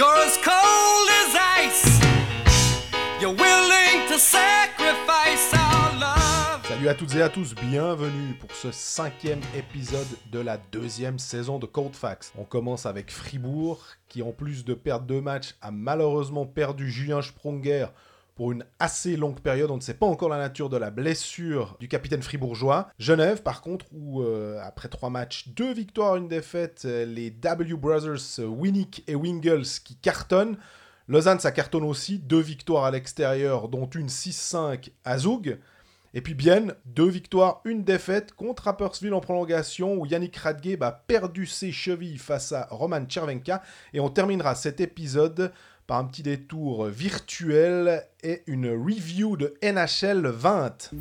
You're as cold as ice. You're willing to sacrifice our love. Salut à toutes et à tous, bienvenue pour ce cinquième épisode de la deuxième saison de Cold Facts. On commence avec Fribourg, qui en plus de perdre deux matchs, a malheureusement perdu Julien Sprunger pour une assez longue période. On ne sait pas encore la nature de la blessure du capitaine fribourgeois. Genève, par contre, où euh, après trois matchs, deux victoires, une défaite, les W Brothers, Winnick et Wingles qui cartonnent. Lausanne, ça cartonne aussi, deux victoires à l'extérieur, dont une 6-5 à Zoug. Et puis Bienne, deux victoires, une défaite contre Rapperswil en prolongation où Yannick Radge a perdu ses chevilles face à Roman Chervenka. Et on terminera cet épisode par un petit détour virtuel et une review de NHL 20.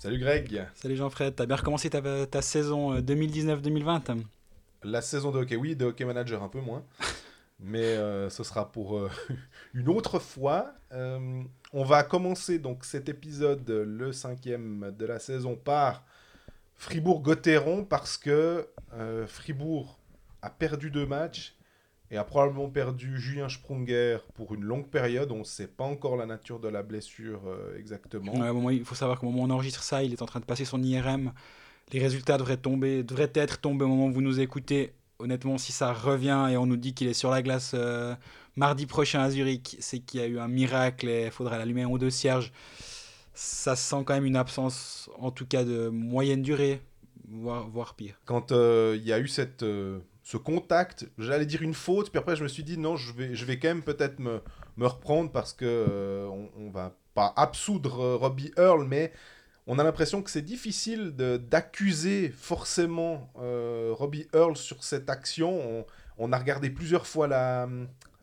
Salut Greg. Salut Jean-Fred, t'as bien recommencé ta, ta saison 2019-2020 La saison de hockey, oui, de hockey manager un peu moins. Mais euh, ce sera pour euh, une autre fois. Euh, on va commencer donc cet épisode, le cinquième de la saison, par Fribourg-Gotteron parce que Fribourg a perdu deux matchs et a probablement perdu Julien Sprunger pour une longue période. On ne sait pas encore la nature de la blessure exactement. Ouais, il faut savoir qu'au moment où on enregistre ça, il est en train de passer son IRM. Les résultats devraient, tomber, devraient être tombés au moment où vous nous écoutez honnêtement, si ça revient et on nous dit qu'il est sur la glace euh, mardi prochain à Zurich, c'est qu'il y a eu un miracle et il faudrait l'allumer un ou deux cierges. Ça sent quand même une absence, en tout cas de moyenne durée, voire, pire. Quand euh, il y a eu cette, euh, ce contact, j'allais dire une faute, puis après je me suis dit non, je vais, je vais quand même peut-être me, me reprendre parce que on, on va pas absoudre Robbie Earl, mais on a l'impression que c'est difficile d'accuser forcément euh, Robbie Earl sur cette action. On, a regardé plusieurs fois la,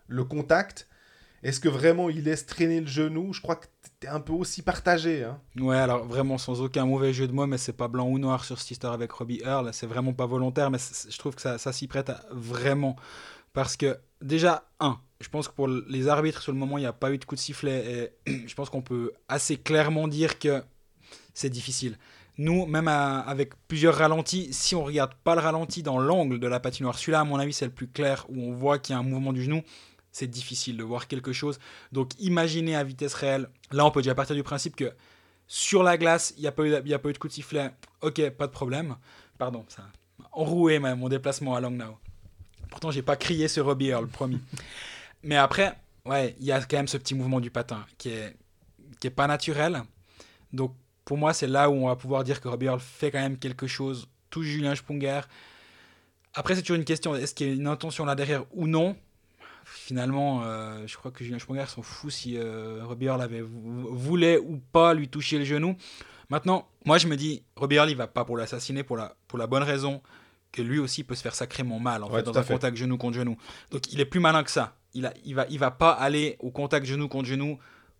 le contact. Est-ce que vraiment il laisse traîner le genou? Je crois que tu es un peu aussi partagé. Hein. Ouais, alors vraiment sans aucun mauvais jeu de mots, mais c'est pas blanc ou noir sur cette histoire avec Robbie Earl. C'est vraiment pas volontaire, mais je trouve que ça, s'y prête vraiment. Parce que déjà, un, je pense que pour les arbitres, sur le moment, il n'y a pas eu de coup de sifflet. Et je pense qu'on peut assez clairement dire que c'est difficile. Nous, même avec plusieurs ralentis, si on regarde pas le ralenti dans l'angle de la patinoire, celui-là, à mon avis, c'est le plus clair où on voit qu'il y a un mouvement du genou. C'est difficile de voir quelque chose. Donc, imaginez à vitesse réelle. Là, on peut déjà partir du principe que sur la glace, il n'y a, pas eu, a pas eu de coup de sifflet. Ok, pas de problème. Pardon, ça a enroué mon déplacement à Langnau. Pourtant, j'ai pas crié sur Robbie Earl, promis. Mais après, ouais, il y a quand même ce petit mouvement du patin qui est, qui est pas naturel. Donc, pour moi, c'est là où on va pouvoir dire que Robbie Earl fait quand même quelque chose, touche Julien Sprunger. Après, c'est toujours une question est-ce qu'il y a une intention là derrière ou non? Finalement, euh, je crois que Julien Sprunger s'en fout si euh, Robbie Earl avait, voulait ou pas lui toucher le genou. Maintenant, moi, je me dis Robbie Earl, il va pas pour l'assassiner pour la, pour la bonne raison que lui aussi peut se faire sacrément mal en fait, dans un contact genou contre genou. Donc, il est plus malin que ça. Il, a, il, va, il va pas aller au contact genou contre genou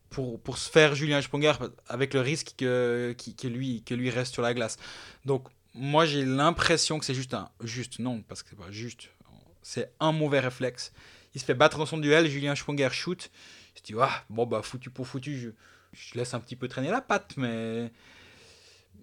pour, pour se faire Julien Sprunger avec le risque que, que, lui, que lui reste sur la glace. Donc, moi, j'ai l'impression que c'est juste un. Juste, non, parce que c'est pas juste. C'est un mauvais réflexe. Il se fait battre dans son duel, Julien Sprunger shoot. Je dis, ah, bon, bah, foutu pour foutu, je, laisse un petit peu traîner la patte, mais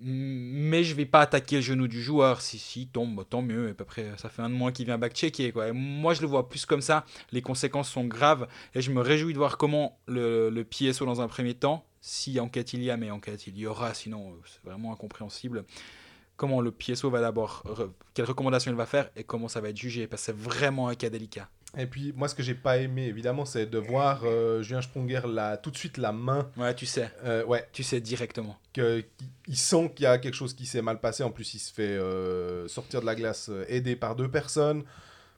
mais je vais pas attaquer le genou du joueur. Si, si tombe, bah, tant mieux. Et peu près, ça fait un de moins qui vient back-checker. Quoi. moi, je le vois plus comme ça. Les conséquences sont graves. Et je me réjouis de voir comment le, le PSO, dans un premier temps, si enquête il y a, mais enquête il y aura, sinon c'est vraiment incompréhensible. Comment le PSO va d'abord, quelles recommandations il va faire et comment ça va être jugé. Parce que c'est vraiment un cas délicat. Et puis, moi, ce que j'ai pas aimé, évidemment, c'est de voir euh, Julien Sprunger là, tout de suite la main. Ouais, tu sais. Euh, ouais. Tu sais directement. Que, il sent qu'il y a quelque chose qui s'est mal passé. En plus, il se fait euh, sortir de la glace aidé par deux personnes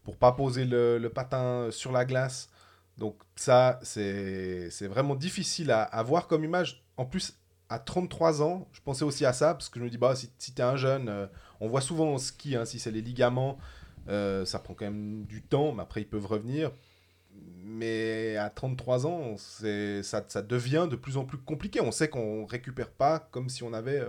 pour pas poser le, le patin sur la glace. Donc, ça, c'est vraiment difficile à, à, voir comme image. En plus, à 33 ans, je pensais aussi à ça, parce que je me dis, bah, si, si tu es un jeune, on voit souvent au ski, hein, si c'est les ligaments euh, ça prend quand même du temps, mais après ils peuvent revenir. Mais à 33 ans, ça, ça devient de plus en plus compliqué. On sait qu'on récupère pas comme si on avait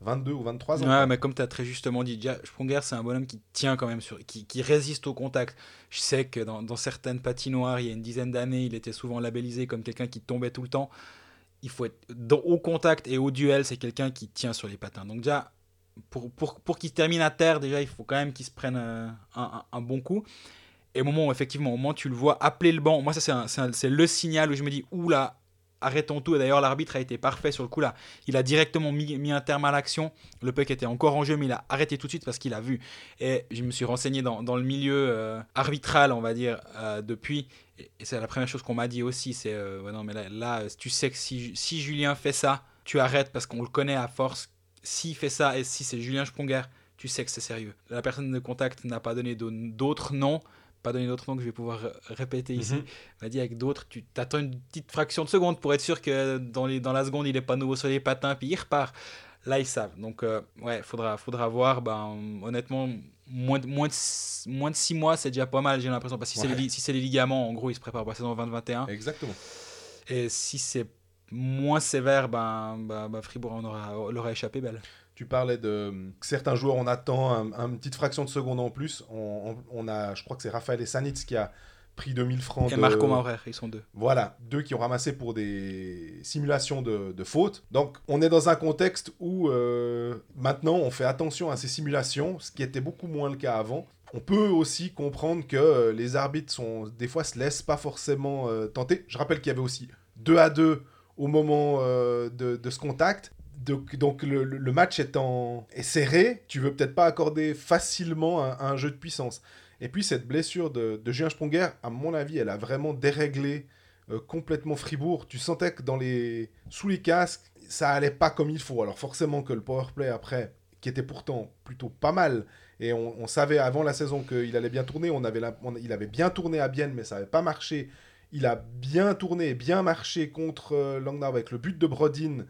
22 euh, ou 23 ans. Ouais, mais comme tu as très justement dit, Sprunger, c'est un bonhomme qui tient quand même sur, qui, qui résiste au contact. Je sais que dans, dans, certaines patinoires, il y a une dizaine d'années, il était souvent labellisé comme quelqu'un qui tombait tout le temps. Il faut être au contact et au duel, c'est quelqu'un qui tient sur les patins. Donc déjà, pour, pour, pour qu'il termine à terre, déjà, il faut quand même qu'il se prenne euh, un, un- bon coup. Et au moment où, effectivement, au moment où tu le vois appeler le banc, moi, ça, c'est le signal où je me dis, oula, arrêtons tout. Et d'ailleurs, l'arbitre a été parfait sur le coup là. Il a directement mis, mis un terme à l'action. Le puck était encore en jeu, mais il a arrêté tout de suite parce qu'il a vu. Et je me suis renseigné dans, dans le milieu euh, arbitral, on va dire, euh, depuis. Et, c'est la première chose qu'on m'a dit aussi. C'est non, mais là, là, tu sais que si, si Julien fait ça, tu arrêtes parce qu'on le connaît à force. S'il fait ça et si c'est Julien Spronger, tu sais que c'est sérieux. La personne de contact n'a pas donné d'au- d'autres noms. Pas donné d'autres noms que je vais pouvoir répéter ici Mhm. m'a dit avec d'autres, tu t'attends une petite fraction de seconde pour être sûr que dans, les, dans la seconde, il n'est pas nouveau sur les patins, puis il repart. Là, ils savent. Donc, euh, ouais, faudra, faudra voir. Ben, honnêtement, moins de, moins, de, six- moins de 6 mois, c'est déjà pas mal, j'ai l'impression. Parce que si c'est Ouais. les, li- si c'est les ligaments, en gros, ils se préparent pour la saison 2021. Exactement. Et si c'est moins sévère, ben, ben, ben, Fribourg en aura, l'aura échappé belle. Tu parlais de certains joueurs, on attend un, un- une petite fraction de seconde en plus. On, on- on a, je crois que c'est Raphaël et Sanitz qui a pris 2000 francs. Et de- Marco Maurer, ils sont deux. Voilà, deux qui ont ramassé pour des simulations de, de fautes. Donc, on est dans un contexte où euh, maintenant on fait attention à ces simulations, ce qui était beaucoup moins le cas avant. On peut aussi comprendre que euh, les arbitres sont des fois se laissent pas forcément euh, tenter. Je rappelle qu'il y avait aussi 2 à 2 au moment euh, de, ce contact. Donc, le, match étant est serré, tu veux peut-être pas accorder facilement un, un jeu de puissance. Et puis cette blessure de, de Julien Sponger, à mon avis, elle a vraiment déréglé euh, complètement Fribourg. Tu sentais que dans les sous les casques, ça allait pas comme il faut. Alors forcément que le powerplay après, qui était pourtant plutôt pas mal, et on, savait avant la saison qu'il allait bien tourner. On avait la- il avait bien tourné à Bienne, mais ça n'avait pas marché. Il a bien tourné bien marché contre euh, Langnau avec le but de Brodin.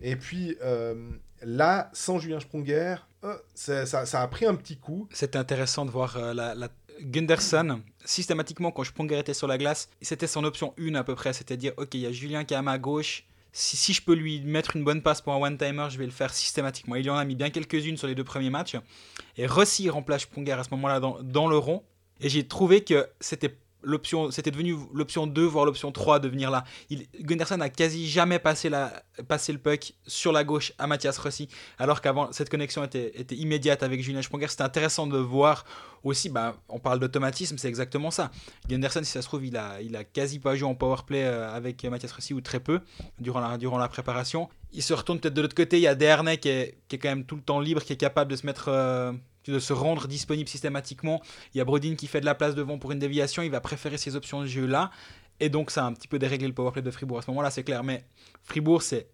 Et puis euh, là, sans Julien Sprunger, euh, ça, a pris un petit coup. C'était intéressant de voir la, Gunderson. Systématiquement, quand Sponger était sur la glace, c'était son option 1 à peu près. C'est-à-dire, ok, il y a Julien qui est à ma gauche. Si, je peux lui mettre une bonne passe pour un one-timer, je vais le faire systématiquement. Il y en a mis bien quelques-unes sur les deux premiers matchs. Et Rossi remplace Sponger à ce moment-là dans, dans le rond. Et j'ai trouvé que c'était l'option c'était devenu l'option 2 voire l'option 3 de venir là. Gunderson n'a quasi jamais passé, la, passé le puck sur la gauche à Mathias Rossi alors qu'avant cette connexion était, était immédiate avec Julien Sponger. C'était intéressant de voir aussi, bah, on parle d'automatisme, c'est exactement ça. Gunderson, si ça se trouve, il a, il a quasi pas joué en powerplay euh, avec Mathias Rossi ou très peu durant la, durant la préparation. Il se retourne peut-être de l'autre côté, il y a Dernay qui est, qui est quand même tout le temps libre, qui est capable de se mettre... euh, de se rendre disponible systématiquement. Il y a Brodin qui fait de la place devant pour une déviation, il va préférer ces options de jeu là. Et donc ça a un petit peu déréglé le powerplay de Fribourg à ce moment-là, c'est clair. Mais Fribourg, s'est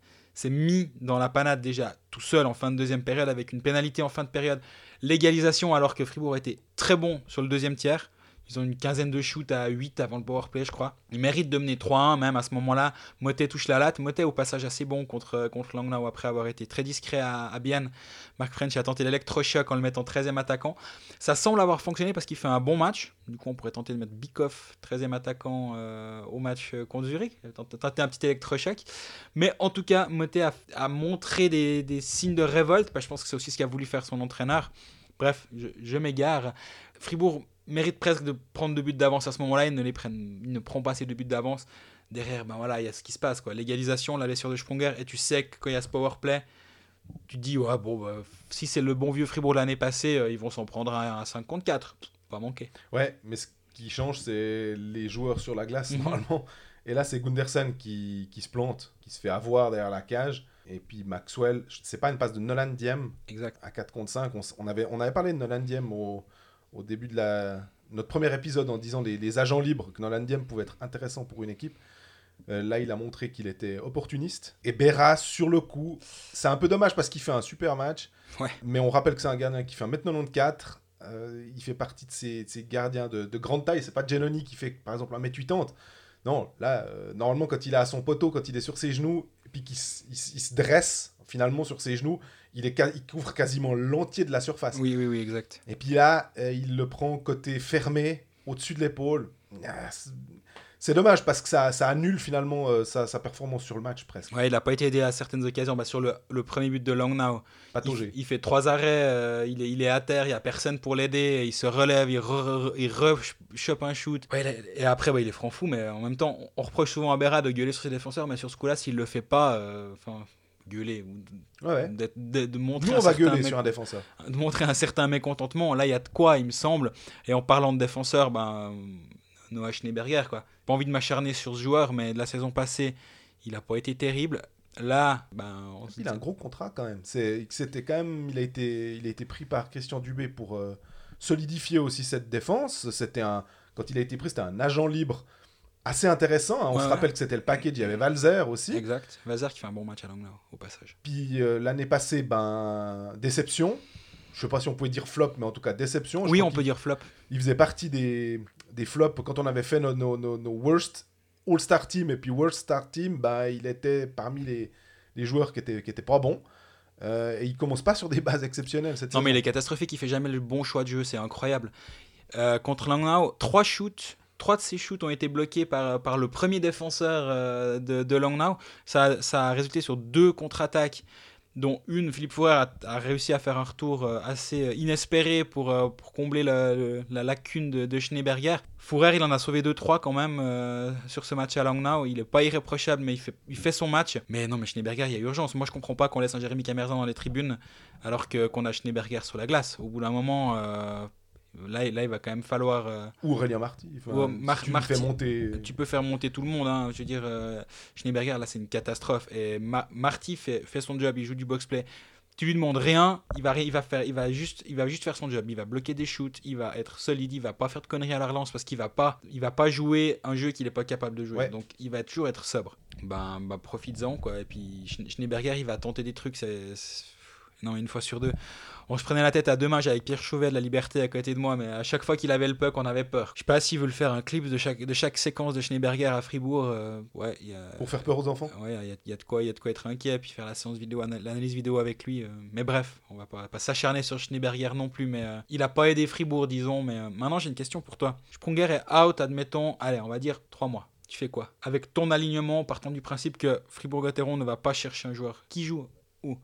mis dans la panade déjà tout seul en fin de deuxième période avec une pénalité en fin de période. L'égalisation alors que Fribourg était très bon sur le deuxième tiers. Ils ont une quinzaine de shoots à 8 avant le powerplay, je crois. Ils méritent de mener 3-1 même à ce moment-là. Motet touche la latte. Motet au passage assez bon contre, contre Langnau après avoir été très discret à, à. Mark French a tenté l'électrochoc en le mettant 13e attaquant. Ça semble avoir fonctionné parce qu'il fait un bon match. Du coup, on pourrait tenter de mettre Bikoff, 13e attaquant, euh, au match euh, contre Zurich. Tenter un petit électrochoc. Mais en tout cas, Motet a, a montré des, signes de révolte. Bah, je pense que c'est aussi ce qu'a voulu faire son entraîneur. Bref, je m'égare. Fribourg mérite presque de prendre deux buts d'avance à ce moment-là. Il ne les prennent, il ne prend pas ces deux buts d'avance. Derrière, ben voilà, il y a ce qui se passe. quoi. L'égalisation, la blessure de Sprunger. Et tu sais que quand il y a ce power play, tu te dis, ouais, bon, bah, si c'est le bon vieux Fribourg l'année passée, euh, ils vont s'en prendre un, un 5 contre 4. Pas manquer. Ouais, mais ce qui change, c'est les joueurs sur la glace, normalement. Et là, c'est Gunderson qui, qui se plante, qui se fait avoir derrière la cage. Et puis Maxwell, c'est pas une passe de Nolan Diem exact. à 4 contre 5. On, on, avait, on avait parlé de Nolan Diem au, au début de la, notre premier épisode en disant les, les agents libres, que Nolan Diem pouvait être intéressant pour une équipe. Euh, là, il a montré qu'il était opportuniste. Et Berra, sur le coup, c'est un peu dommage parce qu'il fait un super match. Ouais. Mais on rappelle que c'est un gardien qui fait 1m94. Euh, il fait partie de ces, de ces gardiens de, de, grande taille. C'est pas Genoni qui fait, par exemple, 1m80. Non, là, euh, normalement, quand il est à son poteau, quand il est sur ses genoux, et puis qu'il il, il se dresse finalement sur ses genoux, il, est, il couvre quasiment l'entier de la surface. Oui, oui, oui, exact. Et puis là, euh, il le prend côté fermé, au-dessus de l'épaule. Ah, c'est dommage parce que ça, ça annule finalement euh, sa, sa, performance sur le match presque. Ouais, il n'a pas été aidé à certaines occasions. Bah, sur le, le, premier but de Langnau, il, il, fait trois arrêts, euh, il, est, il est à terre, il n'y a personne pour l'aider, il se relève, il, re, il re-chope un shoot. Ouais, et après, bah, il est franc fou, mais en même temps, on reproche souvent à Berra de gueuler sur ses défenseurs, mais sur ce coup-là, s'il ne le fait pas, enfin gueuler ou ouais. de, de montrer Nous, on va certain gueuler sur un défenseur. de montrer un certain mécontentement. Là, il y a de quoi, il me semble. Et en parlant de défenseur, ben, Noah Schneeberger, quoi. Pas envie de m'acharner sur ce joueur, mais de la saison passée, il n'a pas été terrible. Là, ben, on Il a un gros contrat quand même. C'est, c'était quand même, il a été, il a été pris par Christian Dubé pour euh, solidifier aussi cette défense. C'était un, quand il a été pris, c'était un agent libre assez intéressant. hein. On Ouais, se ouais. rappelle que c'était le package. Il y avait Valzer aussi. Exact. Vazar qui fait un bon match à Langnau, au passage. Puis euh, l'année passée, ben déception. Je sais pas si on pouvait dire flop, mais en tout cas déception. Je oui, on peut dire flop. Il faisait partie des, des flops quand on avait fait nos, nos, nos- nos worst All-Star Team et puis Worst Star Team. Ben, il était parmi les, les joueurs qui étaient, qui étaient pas bons. Euh, et il commence pas sur des bases exceptionnelles cette Non, mais il est catastrophique, il fait jamais le bon choix de jeu, c'est incroyable. Euh, contre Langnau, trois shoots, trois de ces shoots ont été bloqués par, par le premier défenseur euh, de, de Langnau. Ça, ça a résulté sur deux contre-attaques, dont une, Philippe Fourer a, réussi à faire un retour euh, assez euh, inespéré pour, euh, pour combler la, la lacune de, de Schneeberger. Fourer, il en a sauvé 2-3 quand même euh, sur ce match à Langnau. Il est pas irréprochable, mais il fait, il fait son match. Mais non, mais Schneeberger, il y a urgence. Moi, je comprends pas qu'on laisse un Jérémy Camerzan dans les tribunes alors qu'on a Schneeberger sur la glace. Au bout d'un moment, euh, là, là, il va quand même falloir. euh, Ou Aurélien Marty. Enfin, Ou si Mar- tu Marty. fais monter. tu peux faire monter tout le monde. hein. Je veux dire, euh, Schneeberger, là, c'est une catastrophe. Et Ma- Marty fait, fait son job, il joue du box-play. Tu lui demandes rien, il va, il, va faire, il, va juste, il va juste faire son job. Il va bloquer des shoots, il va être solide, il va pas faire de conneries à la relance parce qu'il va pas, il va pas jouer un jeu qu'il est pas capable de jouer. Ouais. Donc il va toujours être sobre. Ben, bah, profites-en quoi. Et puis Schne- Schneeberger, il va tenter des trucs. C'est- non, une fois sur deux. On se prenait la tête à deux matchs avec Pierre Chauvet de la Liberté à côté de moi, mais à chaque fois qu'il avait le puck, on avait peur. Je sais pas s'il veut le faire un clip de chaque, de chaque séquence de Schneeberger à Fribourg. euh, ouais, il y a. Pour faire peur aux enfants. Ouais, il y, y a de quoi, y a de quoi être inquiet, puis faire la séance vidéo, ana- l'analyse vidéo avec lui. euh. Mais bref, on va pas, pas s'acharner sur Schneeberger non plus, mais euh, il a pas aidé Fribourg, disons. Mais euh, maintenant, j'ai une question pour toi. Sprunger est out, admettons, allez, on va dire trois mois. Tu fais quoi? Avec ton alignement, partant du principe que Fribourg-Gotteron ne va pas chercher un joueur. Qui joue Tu,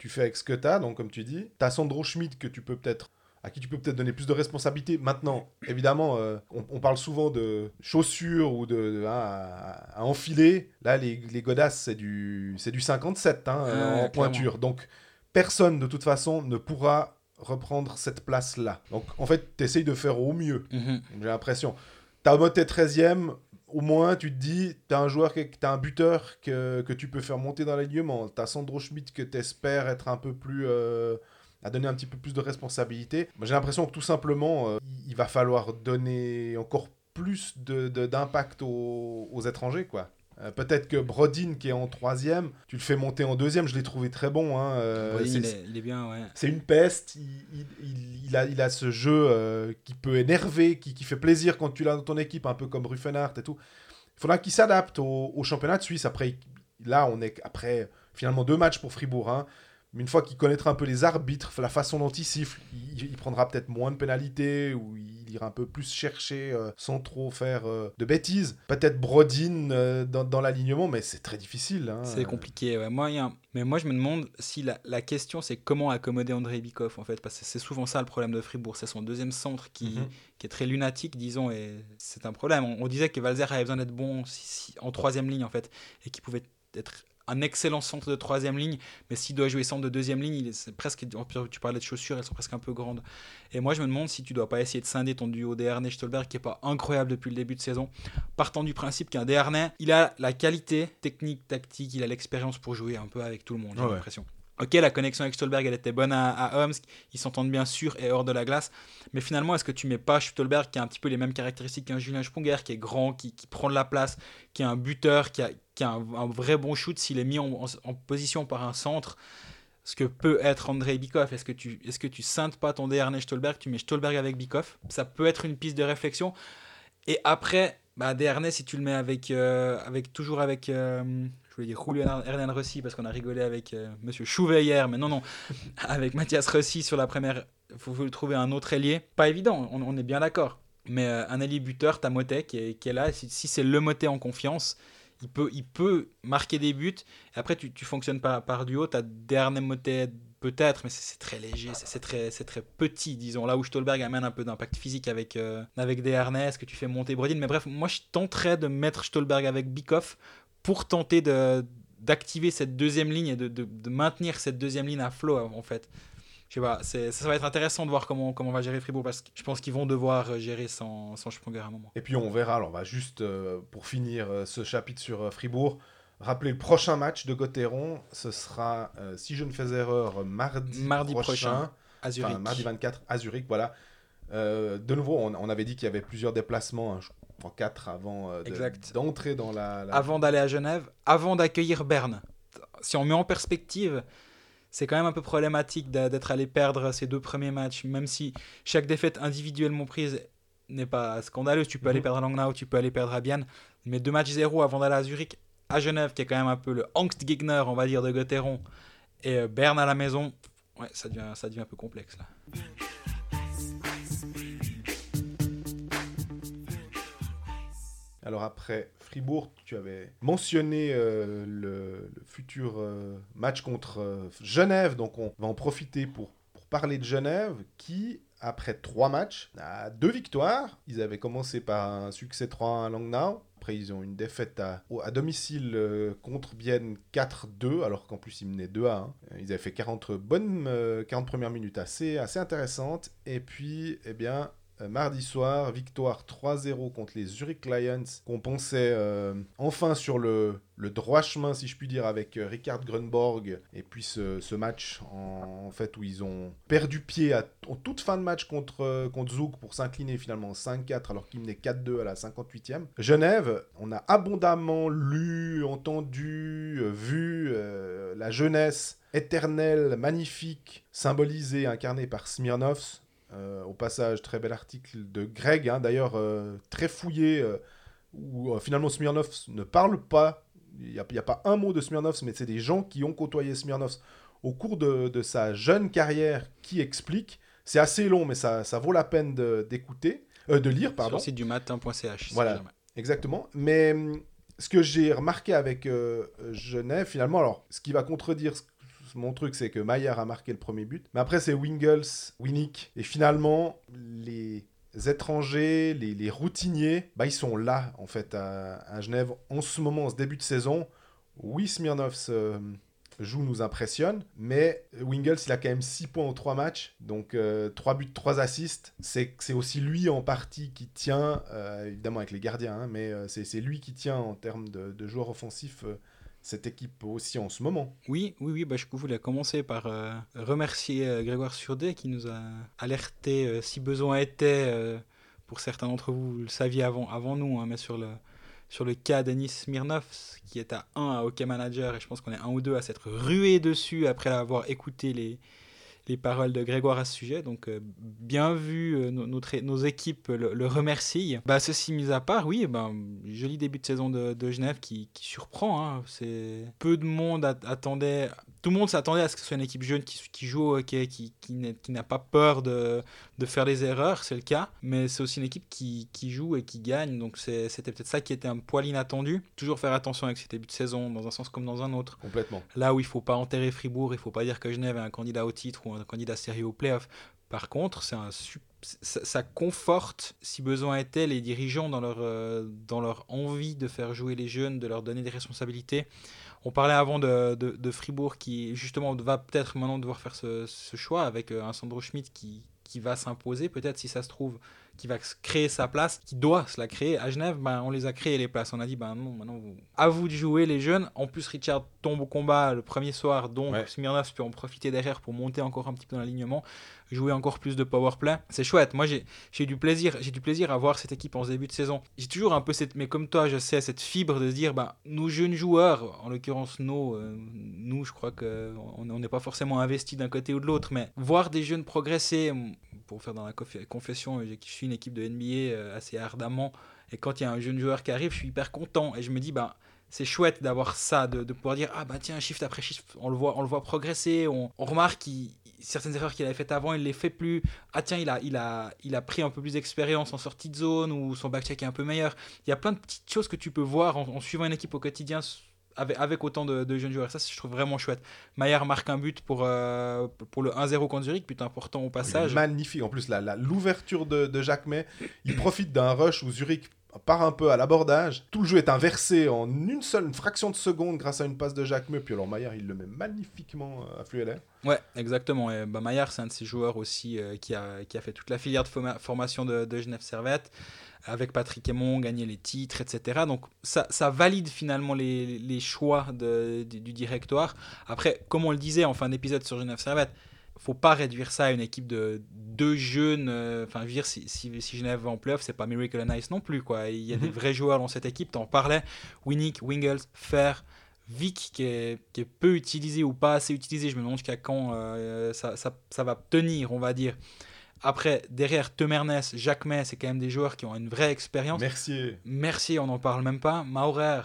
tu fais avec ce que tu as, donc comme tu dis. Tu as Sandro Schmidt que tu peux peut-être à qui tu peux peut-être donner plus de responsabilités. Maintenant, évidemment, euh, on, on parle souvent de chaussures ou de, de- hein, à, à enfiler. Là, les, les godasses, c'est du, c'est du 57 hein, en clairement. pointure. Donc, personne, de toute façon, ne pourra reprendre cette place-là. Donc, en fait, tu essayes de faire au mieux. Mhm. J'ai l'impression. T'as moté 13ème, au moins tu te dis, t'as un joueur, qui- t'as un buteur que, tu peux faire monter dans l'alignement. T'as Sandro Schmidt que t'espères être un peu plus. euh, à donner un petit peu plus de responsabilité. J'ai l'impression que tout simplement, euh, il va falloir donner encore plus d'impact aux, aux étrangers, quoi. Euh, Peut-être que Brodin, qui est en troisième, tu le fais monter en deuxième, je l'ai trouvé très bon. hein, euh, Brodin, c'est- il, est, il est bien, ouais. c'est une peste. Il, il- il- il a, il a ce jeu euh, qui peut énerver, qui, qui fait plaisir quand tu l'as dans ton équipe, un peu comme Ruffenhardt et tout. Il faudra qu'il s'adapte au, au championnat de Suisse. Après, là, on est après finalement deux matchs pour Fribourg. hein. Mais une fois qu'il connaîtra un peu les arbitres, la façon dont il siffle, il, il prendra peut-être moins de pénalités ou il un peu plus chercher euh, sans trop faire euh, de bêtises. Peut-être Brodin euh, dans, dans l'alignement, mais c'est très difficile. hein. C'est compliqué, ouais. Moi, a Mais moi, je me demande si la, la question, c'est comment accommoder André Bikoff, en fait. Parce que c'est souvent ça le problème de Fribourg. C'est son deuxième centre qui, Mhm. qui est très lunatique, disons, et c'est un problème. On, on disait que Valzer avait besoin d'être bon si- si- en troisième ligne, en fait, et qu'il pouvait être un excellent centre de troisième ligne, mais s'il doit jouer centre de deuxième ligne, il est c'est presque. Tu parlais de chaussures, elles sont presque un peu grandes. Et moi, je me demande si tu dois pas essayer de scinder ton duo Desharnais-Stolberg, qui est pas incroyable depuis le début de saison, partant du principe qu'un Desharnais, il a la qualité technique, tactique, il a l'expérience pour jouer un peu avec tout le monde, j'ai Ouais, l'impression. Ok, la connexion avec Stolberg, elle était bonne à, à Omsk, ils s'entendent bien sur et hors de la glace, mais finalement, est-ce que tu mets pas Stolberg qui a un petit peu les mêmes caractéristiques qu'un Julien Sprunger, qui est grand, qui, qui prend de la place, qui est un buteur, qui a, qui a un, vrai bon shoot s'il est mis en, position par un centre ce que peut être Andrei Bikov. Est-ce que tu est-ce que tu scintes pas ton Desharnais Stolberg, tu mets Stolberg avec Bikov? Ça peut être une piste de réflexion. Et après, bah, Desharnais, si tu le mets avec, euh, avec toujours avec, euh, je voulais dire Julien Hernan Rossi, parce qu'on a rigolé avec euh, Monsieur Chouvet hier, mais non, non, avec Mathias Rossi sur la première, il faut, faut trouver un autre ailier. Pas évident, on, est bien d'accord. Mais un ailier buteur, t'as Motet qui est, qui est là. Si, si c'est le Motet en confiance, il peut, il peut marquer des buts. Après, tu, tu fonctionnes par, par duo. Tu as Dernier Motet peut-être, mais c'est très léger, c'est très, très petit, disons. Là où Stolberg amène un peu d'impact physique avec, euh, avec des harnais, que tu fais monter Brodin Mais bref, moi je tenterais de mettre Stolberg avec Bikoff pour tenter d'activer cette deuxième ligne et de, de- de maintenir cette deuxième ligne à flot en fait. Je sais pas, ça va être intéressant de voir comment, comment va gérer Fribourg parce que je pense qu'ils vont devoir euh, gérer sans, sans à un moment. Et puis on verra, alors on va juste, euh, pour finir euh, ce chapitre sur Fribourg, rappeler le prochain match de Gotteron, ce sera, euh, si je ne fais erreur, mardi, Mardi prochain, à Zurich. Enfin, mardi 24 à Zurich, voilà. Euh, de nouveau, on, on avait dit qu'il y avait plusieurs déplacements, hein, je crois 4 avant euh, de- d'entrer dans la... la- avant d'aller à Genève, avant d'accueillir Berne. Si on met en perspective, c'est quand même un peu problématique d'être allé perdre ces deux premiers matchs, même si chaque défaite individuellement prise n'est pas scandaleuse. Tu peux aller Mhm. perdre à Langnau, tu peux aller perdre à Bienne, mais deux matchs zéro avant d'aller à Zurich, à Genève, qui est quand même un peu le Angstgegner, on va dire, de Gotteron, et euh, Berne à la maison, ouais, ça devient, ça devient un peu complexe là. Alors après Fribourg, tu avais mentionné euh, le, futur euh, match contre euh, Genève, donc on va en profiter pour, parler de Genève qui, après trois matchs, a deux victoires. Ils avaient commencé par un succès 3 à Langnau. Après, ils ont une défaite à, domicile contre Bienne 4-2, alors qu'en plus, ils menaient 2 à 1. Ils avaient fait 40 bonnes, euh, 40 premières minutes assez intéressantes. Et puis, eh bien, euh, mardi soir, victoire 3-0 contre les Zurich Lions, qu'on pensait euh, enfin sur le, droit chemin, si je puis dire, avec euh, Ricard Grunborg. Et puis ce, match, en, fait, où ils ont perdu pied à, en toute fin de match contre, contre Zouk pour s'incliner finalement 5-4, alors qu'ils menaient 4-2 à la 58e. Genève, on a abondamment lu, entendu, vu la jeunesse éternelle, magnifique, symbolisée, incarnée par Smirnovs. Euh, au passage, très bel article de Greg, hein, d'ailleurs euh, très fouillé, euh, où finalement Smirnovs ne parle pas. Il n'y a, pas un mot de Smirnovs, mais c'est des gens qui ont côtoyé Smirnovs au cours de, de sa jeune carrière qui expliquent. C'est assez long, mais ça, ça vaut la peine d'écouter, de lire, Sur pardon. le site du matin.ch. Voilà. Exactement. Mais hum, ce que j'ai remarqué avec Genève, finalement, alors, ce qui va contredire ce- mon truc, c'est que Maillard a marqué le premier but. Mais après, c'est Wingles, Winnick. Et finalement, les étrangers, les, routiniers, bah, ils sont là, en fait, à, Genève. En ce moment, en ce début de saison, oui, Smirnovs euh, joue, nous impressionne. Mais Wingles, il a quand même 6 points en 3 matchs. Donc, 3 buts, 3 assists. C'est aussi lui en partie qui tient, euh, évidemment avec les gardiens, hein, mais euh, c'est lui qui tient en termes de, de joueurs offensifs euh, cette équipe aussi en ce moment. Oui, oui, oui, bah, je voulais commencer par euh, remercier euh, Grégoire Surdet qui nous a alerté, euh, si besoin était, pour certains d'entre vous, vous le saviez avant, avant nous, hein, mais sur le, sur le cas d'Anis Smirnov, qui est à 1 à Hockey Manager, et je pense qu'on est un ou deux à s'être rué dessus après avoir écouté les, les paroles de Grégoire à ce sujet. Donc, euh, bien vu, euh, no- notre, nos équipes le, le remercient. Bah, ceci mis à part, oui, ben, joli début de saison de, de Genève qui, qui surprend. hein. C'est peu de monde at- attendait. Tout le monde s'attendait à ce que ce soit une équipe jeune qui, qui joue au hockey, qui, qui n'a pas peur de, de faire des erreurs, c'est le cas. Mais c'est aussi une équipe qui, qui joue et qui gagne. Donc c'est- c'était peut-être ça qui était un poil inattendu. Toujours faire attention avec ces débuts de saison, dans un sens comme dans un autre. Complètement. Là où il faut pas enterrer Fribourg, il faut pas dire que Genève est un candidat au titre ou un candidat sérieux au playoff. Par contre, ça, conforte, si besoin était, les dirigeants dans leur, euh, dans leur envie de faire jouer les jeunes, de leur donner des responsabilités. On parlait avant de, de- Fribourg qui, justement, va peut-être maintenant devoir faire ce, ce choix avec euh, un Sandro Schmidt qui, qui va s'imposer, peut-être si ça se trouve, qui va créer sa place, qui doit se la créer. À Genève, ben, on les a créées les places. On a dit, ben non, maintenant, vous... à vous de jouer les jeunes. En plus, Richard tombe au combat le premier soir, donc Ouais. Smirnov peut en profiter derrière pour monter encore un petit peu dans l'alignement, jouer encore plus de power play. C'est chouette. Moi, j'ai du plaisir, j'ai du plaisir à voir cette équipe en début de saison. J'ai toujours un peu cette, mais comme toi, je sais cette fibre de dire, ben, nos jeunes joueurs, en l'occurrence nos, euh, nous, je crois que on n'est pas forcément investis d'un côté ou de l'autre, mais voir des jeunes progresser, pour faire dans la conf- confession, je suis une équipe de NBA euh, assez ardemment, et quand il y a un jeune joueur qui arrive, je suis hyper content, et je me dis, ben, c'est chouette d'avoir ça, de, pouvoir dire, ah bah tiens, shift après shift, on le voit, on le voit progresser, on, remarque certaines erreurs qu'il avait faites avant, il les fait plus. Ah tiens, il a, pris un peu plus d'expérience en sortie de zone ou son backcheck est un peu meilleur. Il y a plein de petites choses que tu peux voir en, suivant une équipe au quotidien avec, autant de, jeunes joueurs. Ça, je trouve vraiment chouette. Maillard marque un but pour, euh, pour le 1-0 contre Zurich, but important au passage. Magnifique. En plus, l'ouverture de, de Jacques May, il profite d'un rush où Zurich part un peu à l'abordage. Tout le jeu est inversé en une seule fraction de seconde grâce à une passe de Jacques Meux. Puis alors Maillard, il le met magnifiquement euh, à flux LR. Ouais, exactement. Et bah, Maillard, c'est un de ces joueurs aussi euh, qui, a, qui a fait toute la filière de forma- formation de, de Genève Servette, avec Patrick Aymon, gagné les titres, etc. Donc ça, ça valide finalement les, les choix de- du, du directoire. Après, comme on le disait en fin d'épisode sur Genève Servette, faut pas réduire ça à une équipe de deux jeunes. euh, Enfin, dire, si, si, si Genève va en playoff, c'est pas Miracle on Ice non plus. Quoi. Il y a des Mhm. vrais joueurs dans cette équipe. T'en parlais. Winnick, Wingles, Fer, Vic qui est, qui est peu utilisé ou pas assez utilisé. Je me demande jusqu'à quand euh, ça, ça, ça va tenir, on va dire. Après, derrière Temernes, Jacques May, c'est quand même des joueurs qui ont une vraie expérience. Mercier. Mercier, on n'en parle même pas. Maurer,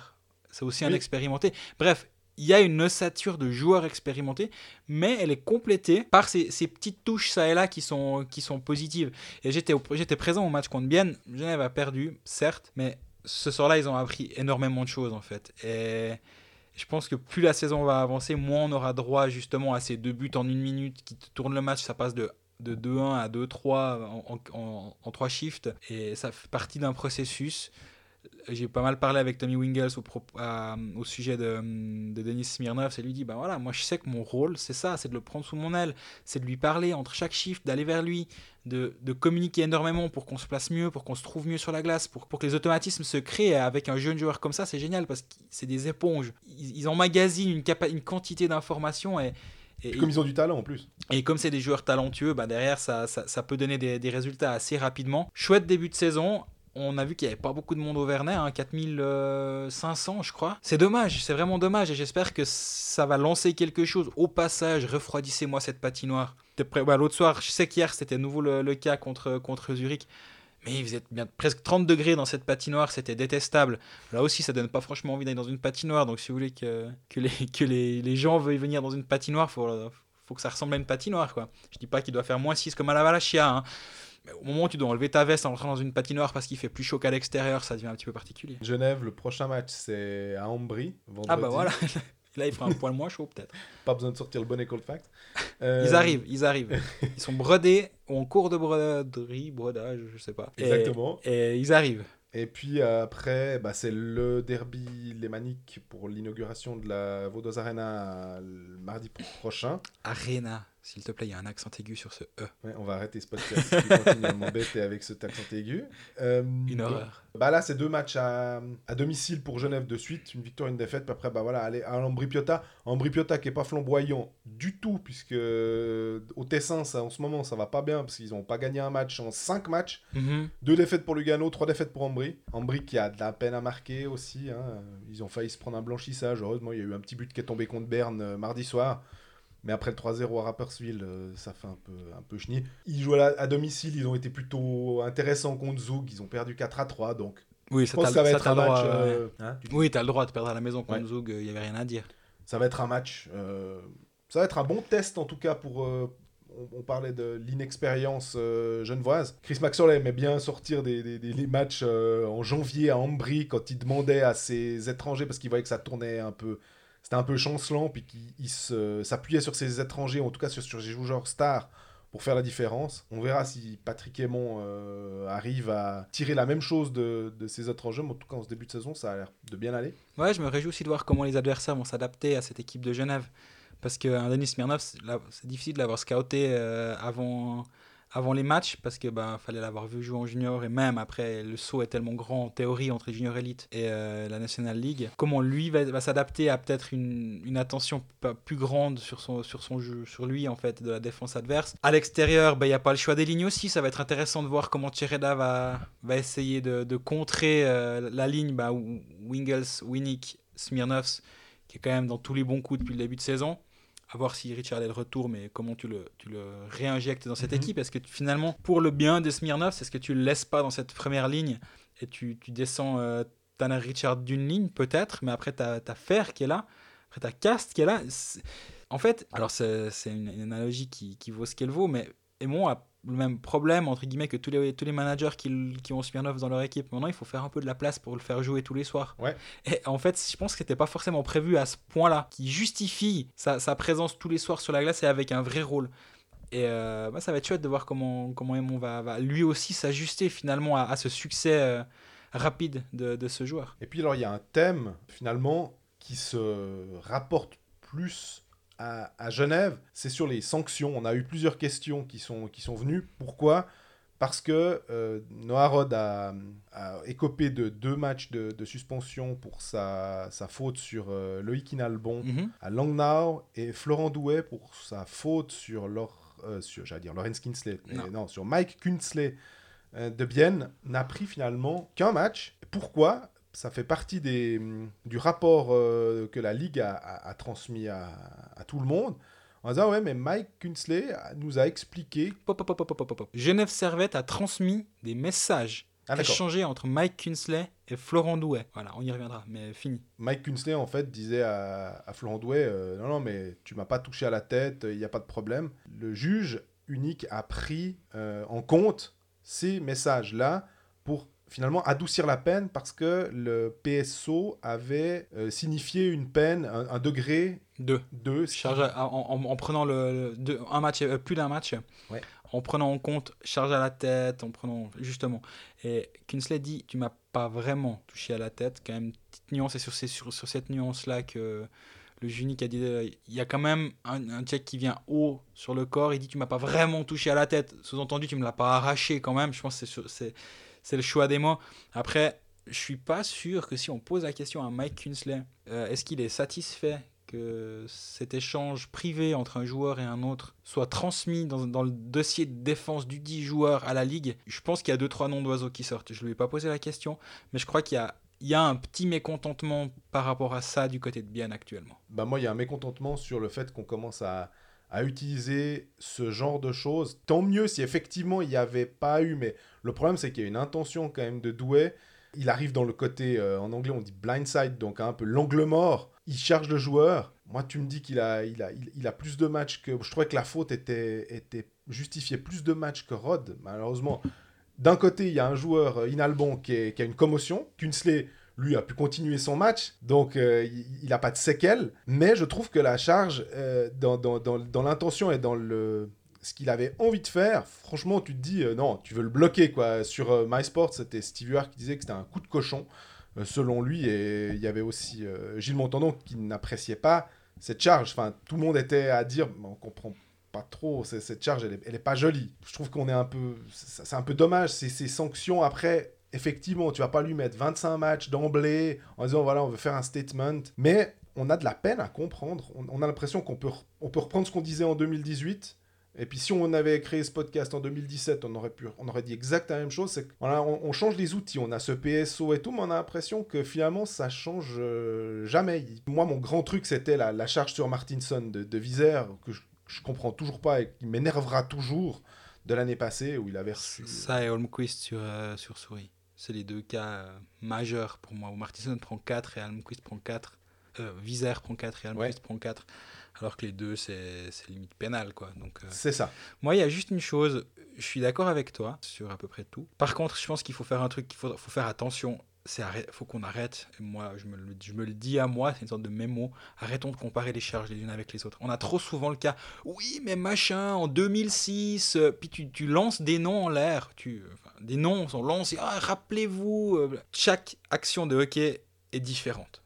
c'est aussi un expérimenté. Bref, il y a une ossature de joueurs expérimentés, mais elle est complétée par ces, petites touches ça et là qui sont, qui sont positives. Et j'étais, présent au match contre Bienne. Genève a perdu, certes, mais ce soir-là, ils ont appris énormément de choses en fait. Et je pense que plus la saison va avancer, moins on aura droit justement à ces deux buts en une minute qui tournent le match. Ça passe de de 2-1 à 2-3 en, en, en- en trois shifts et ça fait partie d'un processus j'ai pas mal parlé avec Tommy Wingles au, pro- à- au sujet de, de Denis Smirnov. C'est lui dit bah voilà, moi je sais que mon rôle c'est ça, c'est de le prendre sous mon aile, c'est de lui parler entre chaque shift, d'aller vers lui, de, de communiquer énormément pour qu'on se place mieux, pour qu'on se trouve mieux sur la glace, pour, pour que les automatismes se créent. Et Avec un jeune joueur comme ça, c'est génial parce que c'est des éponges. Ils, ils emmagasinent une, capa- une quantité d'informations et. et- comme ils ont du talent en plus. et comme c'est des joueurs talentueux, bah derrière, ça, ça, ça peut donner des, des résultats assez rapidement. Chouette début de saison. On a vu qu'il n'y avait pas beaucoup de monde au Vernet, hein, 4500 je crois. C'est dommage, c'est vraiment dommage et j'espère que ça va lancer quelque chose. Au passage, refroidissez-moi cette patinoire. Bah, L'autre soir, je sais qu'hier c'était nouveau le, cas contre, contre Zurich. Mais il faisait bien presque 30 degrés dans cette patinoire, c'était détestable. Là aussi, ça donne pas franchement envie d'aller dans une patinoire. Donc, si vous voulez que, que, les, que les, les gens veuillent venir dans une patinoire, faut, faut que ça ressemble à une patinoire. Quoi. Je dis pas qu'il doit faire moins 6 comme à la Valachia. Hein. Mais au moment où tu dois enlever ta veste en rentrant dans une patinoire parce qu'il fait plus chaud qu'à l'extérieur, ça devient un petit peu particulier. Genève, le prochain match, c'est à Ambry. Vendredi. Ah bah voilà, là il fera un poil moins chaud peut-être. Pas besoin de sortir le bonnet Cold Fact. Ils Euh, arrivent, ils arrivent. Ils sont brodés ou en cours de broderie, brodage, je sais pas. Exactement. Et, ils arrivent. Et puis après, bah, c'est le derby lémanique pour l'inauguration de la Vaudoise Arena mardi prochain. Arena, s'il te plaît, il y a un accent aigu sur ce E. Ouais, on va arrêter ce podcast si tu continues à m'embêter avec ce accent aigu. Euh, Une horreur. Bah là, c'est deux matchs à, à domicile pour Genève de suite, une victoire, une défaite. Puis après, bah voilà, aller à Ambri-Piotta. Ambri-Piotta qui est pas flamboyant du tout, puisque euh, au Tessin, ça, en ce moment, ça va pas bien, parce qu'ils ont pas gagné un match en cinq matchs. Mhm. Deux défaites pour Lugano, trois défaites pour Ambry. Ambry qui a de la peine à marquer aussi. hein. Ils ont failli se prendre un blanchissage. Heureusement, il y a eu un petit but qui est tombé contre Berne euh, mardi soir. Mais après le 3-0 à Rapperswil, euh, ça fait un peu, un peu chenille. Ils jouent à, à domicile, ils ont été plutôt intéressants contre Zoug. Ils ont perdu 4 à 3. Donc, Oui, je ça pense t'a- que ça va ça être un match. euh, hein, tu Oui, t'as le droit de perdre à la maison contre Ouais. Zoug, il n'y avait rien à dire. Ça va être un match. euh, ça va être un bon test en tout cas pour. euh, on, on parlait de l'inexpérience euh, genevoise. Chris Maxwell aimait bien sortir des, des- des- des matchs euh, en janvier à Ambry quand il demandait à ses étrangers parce qu'il voyait que ça tournait un peu. C'était un peu chancelant, puis qu'il s'appuyait sur ses étrangers, en tout cas sur, ses joueurs stars, pour faire la différence. On verra si Patrick Aymon euh, arrive à tirer la même chose de, de ses étrangers, mais en tout cas en ce début de saison, ça a l'air de bien aller. Ouais, je me réjouis aussi de voir comment les adversaires vont s'adapter à cette équipe de Genève. Parce qu'un Denis Smirnov, c'est difficile de l'avoir scouté euh, avant, avant les matchs, parce que bah, fallait l'avoir vu jouer en junior, et même après, le saut est tellement grand en théorie entre les juniors élites et euh, la National League. Comment lui va, s'adapter à peut-être une, une attention plus grande sur son, sur son jeu, sur lui en fait, de la défense adverse. À l'extérieur, bah, il n'y a pas le choix des lignes aussi, ça va être intéressant de voir comment Tchereda va, va essayer de, contrer euh, la ligne bah, Wingles, Winnick, Smirnovs, qui est quand même dans tous les bons coups depuis le début de saison. À voir si Richard est de retour, mais comment tu le, tu le réinjectes dans cette Mhm. équipe? Est-ce que tu- finalement, pour le bien des Smirnovs, est-ce que tu le laisses pas dans cette première ligne et tu, tu descends euh, Tanner Richard d'une ligne, peut-être, mais après, tu as, Fer qui est là, après, tu as Cast qui est là. En fait, alors c'est c'est une, une analogie qui, qui vaut ce qu'elle vaut, mais Aimon a le même problème, entre guillemets, que tous les, tous les managers qui, qui ont Smirnov dans leur équipe. Maintenant, il faut faire un peu de la place pour le faire jouer tous les soirs. Ouais. Et en fait, je pense que c'était pas forcément prévu à ce point-là, qui justifie sa, sa présence tous les soirs sur la glace et avec un vrai rôle. Et euh, bah, ça va être chouette de voir comment, comment Aimon va, va lui aussi s'ajuster finalement à, à ce succès, euh, rapide de, de ce joueur. Et puis alors il y a un thème finalement qui se rapporte plus à, à Genève, c'est sur les sanctions. On a eu plusieurs questions qui sont, qui sont venues. Pourquoi? Parce que euh, Noah Rod a, a écopé de deux matchs de, de suspension pour sa, sa faute sur euh, Loïc Inalbon Mhm. à Langnau et Florent Douet pour sa faute sur, leur, euh, sur j'allais dire Lawrence Kinsley, Non. non. sur Mike Kunsley euh, de Bienne, n'a pris finalement qu'un match. Pourquoi? Ça fait partie des, hum, du rapport euh, que la Ligue a, a- a transmis à, à tout le monde. En disant, ouais, mais Mike Kunsley nous a expliqué... Pop, pop, pop. Genève Servette a transmis des messages Ah, échangés entre Mike Kinsley et Florent Douet. Voilà, on y reviendra, mais fini. Mike Kunsley, en fait, disait à, à Florent Douet euh, Non, non, mais tu m'as pas touché à la tête, il n'y a pas de problème. Le juge unique a pris euh, en compte ces messages-là finalement adoucir la peine parce que le PSO avait euh, signifié une peine, un, un degré Deux. de... Charge à- en, en- en prenant le, le- deux- un match, euh, plus d'un match, Ouais. en prenant en compte charge à la tête, en prenant justement. Et Kinsley dit Tu m'as pas vraiment touché à la tête, quand même, petite nuance, et sur, ces- sur, sur cette nuance-là que le Junique a dit euh, il y a quand même un, un check qui vient haut sur le corps. Il dit Tu m'as pas vraiment touché à la tête, sous-entendu, tu me l'as pas arraché quand même. Je pense que c'est c'est le choix des mots. Après, je suis pas sûr que si on pose la question à Mike Kinsley, euh, est-ce qu'il est satisfait que cet échange privé entre un joueur et un autre soit transmis dans, le dossier de défense du dit joueur à la Ligue? Je pense qu'il y a deux, trois noms d'oiseaux qui sortent. Je ne lui ai pas posé la question, mais je crois qu'il y a, un petit mécontentement par rapport à ça du côté de Bienne actuellement. Bah moi, il y a un mécontentement sur le fait qu'on commence à, à utiliser ce genre de choses. Tant mieux si effectivement il n'y avait pas eu, mais le problème c'est qu'il y a une intention quand même de Douai. Il arrive dans le côté, euh, en anglais on dit blindside, donc un peu l'angle mort. Il charge le joueur. Moi, tu me dis qu'il a, il a, il, a plus de matchs que. Je trouvais que la faute était, était justifiée plus de matchs que Rod, malheureusement. D'un côté, il y a un joueur, euh, Inalbon, qui, qui a une commotion. Kunsley, lui, a pu continuer son match, donc euh, il n'a pas de séquelles. Mais je trouve que la charge, euh, dans, dans, dans, dans l'intention et dans le, ce qu'il avait envie de faire, franchement, tu te dis, euh, non, tu veux le bloquer. quoi. Sur MySports, c'était Steve Huard qui disait que c'était un coup de cochon, selon lui. Et il y avait aussi Gilles Montandon qui n'appréciait pas cette charge. Enfin, tout le monde était à dire, on comprend pas trop, cette charge, elle est, elle est pas jolie. Je trouve qu'on est un peu... C'est un peu dommage, ces sanctions après... Effectivement, tu vas pas lui mettre 25 matchs d'emblée en disant voilà, on veut faire un statement. Mais on a de la peine à comprendre. On, a l'impression qu'on peut, on peut reprendre ce qu'on disait en 2018. Et puis si on avait créé ce podcast en 2017, on aurait, pu, on aurait dit exactement la même chose. C'est a- on, change les outils, on a ce PSO et tout, mais on a l'impression que finalement ça change euh, jamais. Moi, mon grand truc, c'était la, la charge sur Martinson de, de que je, je comprends toujours pas et qui m'énervera toujours de l'année passée où il avait reçu. Ça et Holmquist sur, euh, sur souris. C'est les deux cas euh, majeurs pour moi, où Martinson prend 4 et Almquist prend 4. Euh, Vizère prend 4 et Almquist prend 4. Alors que les deux, c'est c'est limite pénal, quoi. Donc, euh, C'est ça. Moi, il y a juste une chose, je suis d'accord avec toi sur à peu près tout. Par contre, je pense qu'il faut faire un truc, qu'il faut, faut faire attention. Faut qu'on arrête. Et moi, je me, le, je me le dis à moi, c'est une sorte de mémo. Arrêtons de comparer les charges les unes avec les autres. On a trop souvent le cas. Oui, mais machin, en 2006, euh, puis tu, tu lances des noms en l'air. Tu, des noms sont lancés. Ah, rappelez-vous. euh, chaque action de hockey est différente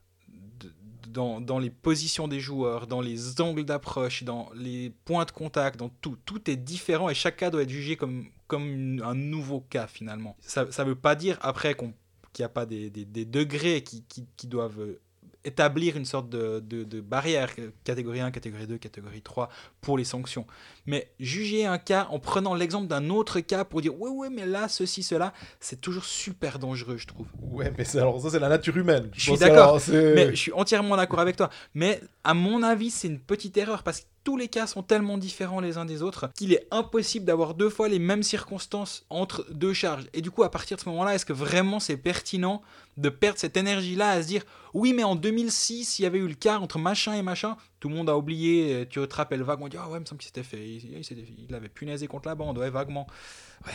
dans, dans les positions des joueurs, dans les angles d'approche, dans les points de contact, dans tout. Tout est différent et chaque cas doit être jugé comme, comme un nouveau cas finalement. Ça ne veut pas dire après qu'on- qu'il n'y a pas des, des- des degrés qui, qui- qui doivent euh, établir une sorte de, de- de barrière, euh, catégorie 1, catégorie 2, catégorie 3, pour les sanctions. Mais juger un cas en prenant l'exemple d'un autre cas pour dire ouais, ouais, mais là, ceci, cela, c'est toujours super dangereux, je trouve. Ouais, mais alors ça, c'est la nature humaine. Je suis d'accord, Mais je suis entièrement d'accord avec toi. Mais à mon avis, c'est une petite erreur parce que tous les cas sont tellement différents les uns des autres qu'il est impossible d'avoir deux fois les mêmes circonstances entre deux charges. Et du coup, à partir de ce moment-là, est-ce que vraiment c'est pertinent de perdre cette énergie-là à se dire oui, mais en 2006, il y avait eu le cas entre machin et machin Tout le monde a oublié, euh, tu te rappelles vaguement, on dit ah ouais, il me semble qu'il s'était fait, il, il il avait punaisé contre la bande, ouais, vaguement. Ouais.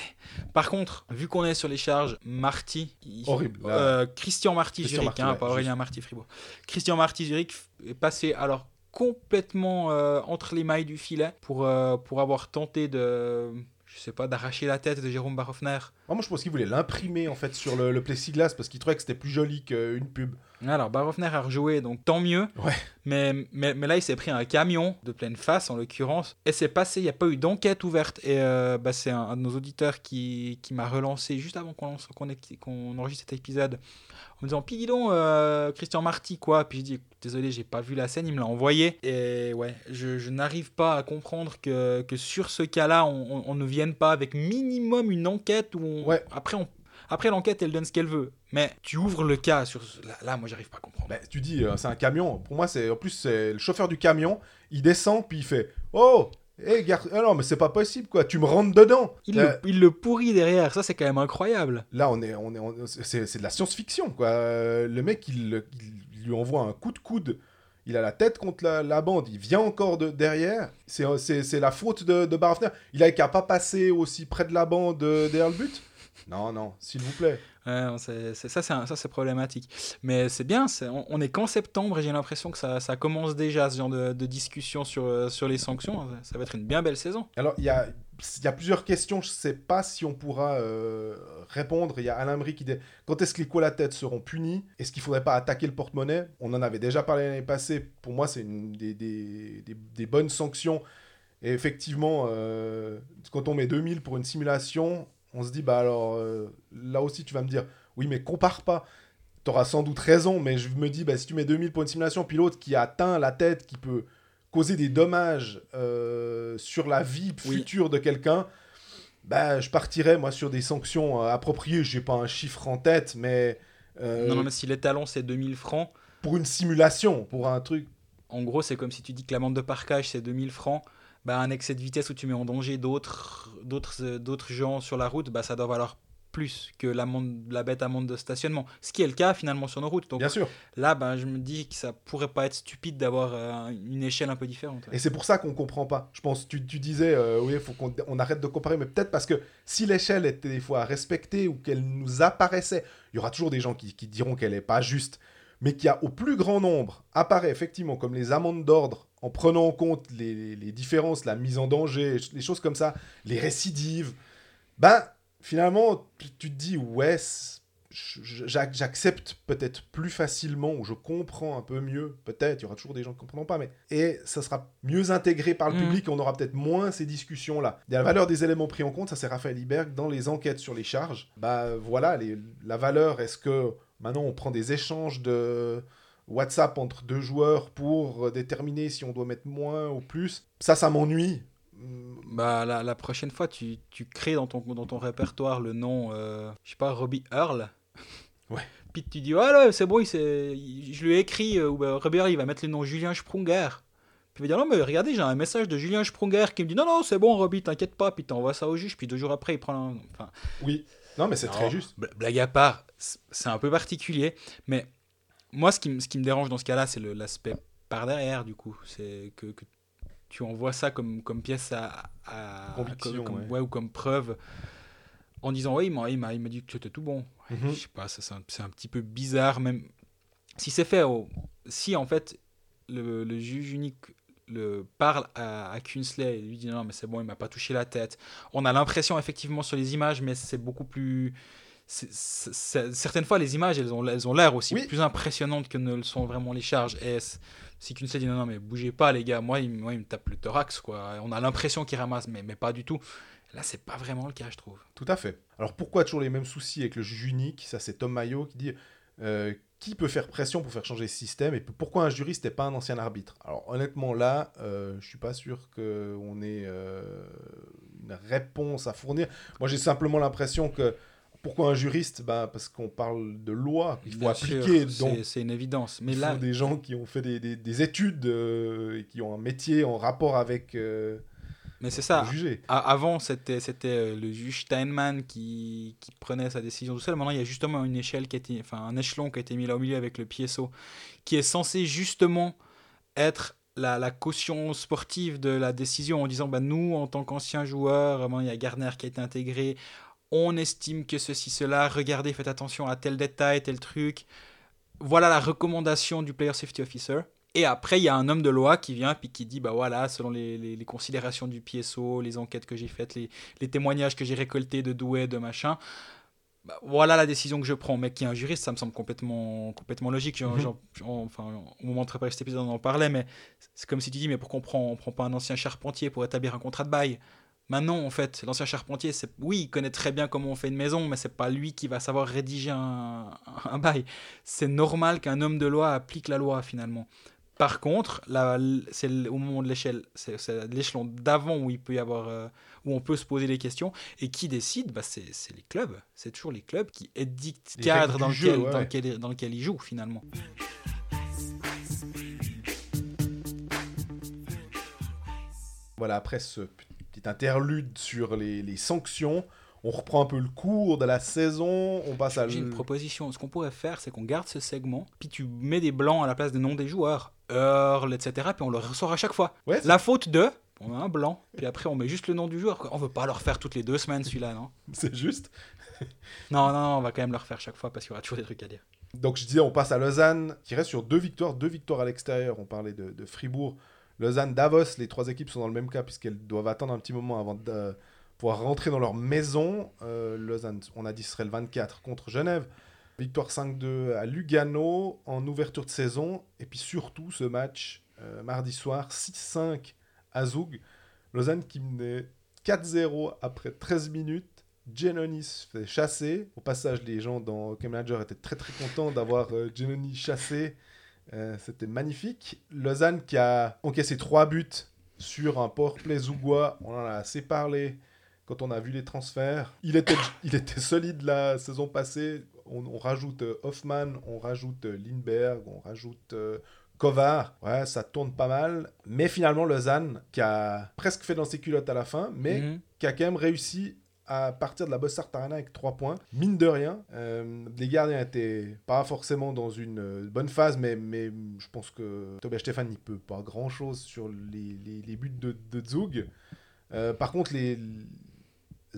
Par contre, vu qu'on est sur les charges, Marty, Horrible, euh, Christian Marty Christian Zurich, Marty, hein, ouais, pas juste. Aurélien Marty Fribourg. Christian Marty Zurich est passé alors complètement euh, entre les mailles du filet pour, euh, pour avoir tenté de je sais pas, d'arracher la tête de Jérôme Barofner. Ah, moi, je pense qu'il voulait l'imprimer en fait sur le, le plexiglas parce qu'il trouvait que c'était plus joli qu'une pub. Alors, Barofner a rejoué, donc tant mieux. Ouais. Mais, mais, mais là, il s'est pris un camion de pleine face, en l'occurrence, et c'est passé, il n'y a pas eu d'enquête ouverte. Et euh, bah, c'est un, un de nos auditeurs qui, qui m'a relancé juste avant qu'on enregistre cet épisode, en me disant Puis dis donc, euh, Christian Marty, quoi Puis je dis Désolé, j'ai pas vu la scène, il me l'a envoyé. Et ouais, je, je n'arrive pas à comprendre que, que sur ce cas-là, on, on- on ne vienne pas avec minimum une enquête où on- Ouais. après on. Après l'enquête, elle donne ce qu'elle veut. Mais tu ouvres le cas sur. ce- Là, là moi, j'arrive pas à comprendre. Bah, tu dis, euh, c'est un camion. Pour moi, c'est en plus c'est le chauffeur du camion. Il descend puis il fait, oh, hé, garde, ah non, mais c'est pas possible quoi. Tu me rentres dedans. Il, Euh, le, il le pourrit derrière, ça c'est quand même incroyable. Là, on est, on est, on- c'est, c'est de la science-fiction, quoi. Euh, Le mec, il, lui envoie un coup de coude. Il a la tête contre la, la bande. Il vient encore de derrière. C'est, c'est, c'est la faute de, de. Il a qu'à pas passer aussi près de la bande euh, derrière le but. Non, non, s'il vous plaît. Ouais, c'est- ça c'est un- ça, c'est problématique. Mais c'est bien, on, on est qu'en septembre et j'ai l'impression que ça, ça commence déjà ce genre de, de discussion sur, euh, sur les sanctions. Ça va être une bien belle saison. Alors, il y a, il y a plusieurs questions. Je sais pas si on pourra euh, répondre. Il y a Alain Brie qui dit quand est-ce que les coups à la tête seront punis? Est-ce qu'il faudrait pas attaquer le porte-monnaie? On en avait déjà parlé l'année passée. Pour moi, c'est une des, des- des- des bonnes sanctions. Et effectivement, euh, quand on met 2000 pour une simulation, on se dit bah alors euh, là aussi, tu vas me dire oui, mais compare pas. T'auras sans doute raison, mais je me dis, bah, si tu mets 2000 pour une simulation, puis l'autre qui atteint la tête, qui peut causer des dommages euh, sur la vie Oui. future de quelqu'un, bah, je partirais, moi, sur des sanctions euh, appropriées. J'ai pas un chiffre en tête, mais, Non, non, mais si l'étalon c'est 2000 francs, pour une simulation, pour un truc. en gros c'est comme si tu dis que l'amende de parkage c'est 2000 francs. Bah, un excès de vitesse où tu mets en danger d'autres euh, d'autres gens sur la route, bah, ça doit valoir plus que l'amende la bête amende de stationnement. Ce qui est le cas finalement sur nos routes. Donc Bien sûr. là, ben, je me dis que ça pourrait pas être stupide d'avoir euh, une échelle un peu différente. ouais. Et c'est pour ça qu'on comprend pas. Je pense, tu, tu disais, euh, oui, il faut qu'on on arrête de comparer, mais peut-être parce que si l'échelle était des fois respectée ou qu'elle nous apparaissait, il y aura toujours des gens qui, qui diront qu'elle est pas juste, mais qu'il y a au plus grand nombre apparaît effectivement comme les amendes d'ordre en prenant en compte les, différences, la mise en danger, les choses comme ça, les récidives. Ben, finalement, tu, te dis, ouais, j'accepte peut-être plus facilement ou je comprends un peu mieux, peut-être, il y aura toujours des gens qui ne comprendront pas, mais et ça sera mieux intégré par le Mhm. public et on aura peut-être moins ces discussions-là. Il y a la valeur des éléments pris en compte, ça c'est Raphaël Iberg, dans les enquêtes sur les charges, bah voilà, les- la valeur, est-ce que maintenant on prend des échanges de WhatsApp entre deux joueurs pour euh, déterminer si on doit mettre moins ou plus, ça, ça m'ennuie. Bah, la, la prochaine fois, tu, tu crées dans ton, dans ton répertoire le nom, euh, je sais pas, Robbie Earl. Ouais. Puis tu dis, ah là, c'est bon, il je lui ai écrit, euh, bah, Robbie Earl, il va mettre le nom Julien Sprunger. Puis il va dire, non, mais regardez, j'ai un message de Julien Sprunger qui me dit, non, non, c'est bon, Robbie, t'inquiète pas. Puis t'envoies ça au juge, puis deux jours après, il prend un. Enfin, Oui, non mais c'est très juste. bla- Blague à part, c'est un peu particulier, mais moi, ce qui, me- ce qui me dérange dans ce cas-là, c'est l'aspect par derrière, du coup. C'est que, que tu envoies ça comme, comme pièce à. à Conviction, comme, ouais. ouais, ou comme preuve en disant, oui, il m'a dit que c'était tout bon. Mhm. Je sais pas, c'est un, un petit peu bizarre, même si c'est fait. si en fait, le, le juge unique le parle à, à Kunsley et lui dit non mais c'est bon il m'a pas touché la tête on a l'impression effectivement sur les images mais c'est beaucoup plus certaines fois les images elles ont elles ont l'air aussi Oui. plus impressionnantes que ne le sont vraiment les charges. Et si Kunsley dit non non mais bougez pas les gars. Moi il, me- moi, il me tape le thorax quoi. On a l'impression qu'il ramasse mais, mais pas du tout. Là c'est pas vraiment le cas je trouve. Tout à fait. Alors pourquoi toujours les mêmes soucis avec le juge unique? Ça c'est Tom Mayo qui dit euh, qui peut faire pression pour faire changer ce système et pourquoi un juriste n'est pas un ancien arbitre? Alors honnêtement là, euh, je suis pas sûr qu'on ait euh, une réponse à fournir. Moi j'ai simplement l'impression que pourquoi un juriste bah, Parce qu'on parle de loi, il faut Bien appliquer. c'est- une évidence mais il là faut des gens qui ont fait des, des- des études euh, et qui ont un métier en rapport avec euh, mais c'est ça le juger. Avant, c'était euh, le juge Steinman qui, qui prenait sa décision tout seul. Maintenant, il y a justement une échelle qui a été, enfin un échelon qui a été mis là au milieu avec le PSO, qui est censé justement être la, la caution sportive de la décision en disant bah, nous, en tant qu'anciens joueurs, il y a Garner qui a été intégré, on estime que ceci, cela, regardez, faites attention à tel détail, tel truc. Voilà la recommandation du Player Safety Officer. Et après, il y a un homme de loi qui vient puis qui dit bah voilà, selon les, les- les considérations du PSO, les enquêtes que j'ai faites, les, les témoignages que j'ai récoltés de Douai, de machin, bah, voilà la décision que je prends. Mais qui est un juriste, ça me semble complètement, complètement logique. Mhm. j'en- j'en- enfin, au moment de préparer cet épisode, on en parlait, mais c'est comme si tu dis mais pourquoi on prend, on prend pas un ancien charpentier pour établir un contrat de bail? Maintenant, en fait, l'ancien charpentier, c'est oui, il connaît très bien comment on fait une maison, mais c'est pas lui qui va savoir rédiger un, un bail. C'est normal qu'un homme de loi applique la loi finalement. Par contre, c'est au moment de l'échelle, c'est l'échelon d'avant où il peut y avoir, euh, où on peut se poser les questions. Et qui décide? Bah, c'est les clubs. C'est toujours les clubs qui édictent Les cadre dans ouais, lequel, dans lequel ils jouent finalement. Voilà, après ce petit interlude sur les, les sanctions, on reprend un peu le cours de la saison, on passe à... J'ai une proposition. Ce qu'on pourrait faire, c'est qu'on garde ce segment, puis tu mets des blancs à la place des noms des joueurs, Earl, etc. Puis on le ressort à chaque fois. Ouais, La faute de, on a un blanc, puis après on met juste le nom du joueur. On veut pas le refaire toutes les deux semaines celui-là, non c'est juste. non, non, non, on va quand même le refaire chaque fois parce qu'il y aura toujours des trucs à dire. Donc je disais, on passe à Lausanne, qui reste sur deux victoires, deux victoires à l'extérieur. On parlait de, de Fribourg, Lausanne, Davos. Les trois équipes sont dans le même cas puisqu'elles doivent attendre un petit moment avant de euh, pouvoir rentrer dans leur maison. Euh, Lausanne, on a dit, serait le 24 contre Genève. Victoire 5-2 à Lugano en ouverture de saison. Et puis surtout ce match euh, mardi soir, 6-5 à Zug. Lausanne qui menait 4-0 après 13 minutes. Genoni se fait chasser. Au passage, les gens dans Hockey Manager étaient très très contents d'avoir Genoni chassé. Euh, C'était magnifique. Lausanne qui a encaissé 3 buts sur un powerplay zougois. On en a assez parlé quand on a vu les transferts. Il était, il était solide la saison passée. On, on rajoute euh, Hoffman, on rajoute euh, Lindbergh, on rajoute euh, Kovar. Ouais, ça tourne pas mal. Mais finalement, Lausanne, qui a presque fait dans ses culottes à la fin, mais Mhm. qui a quand même réussi à partir de la Bossart Arena avec 3 points. Mine de rien, euh, les gardiens étaient pas forcément dans une euh, bonne phase, mais, mais je pense que Tobias Stefan n'y peut pas grand-chose sur les, les- buts de, de. Euh, par contre, les,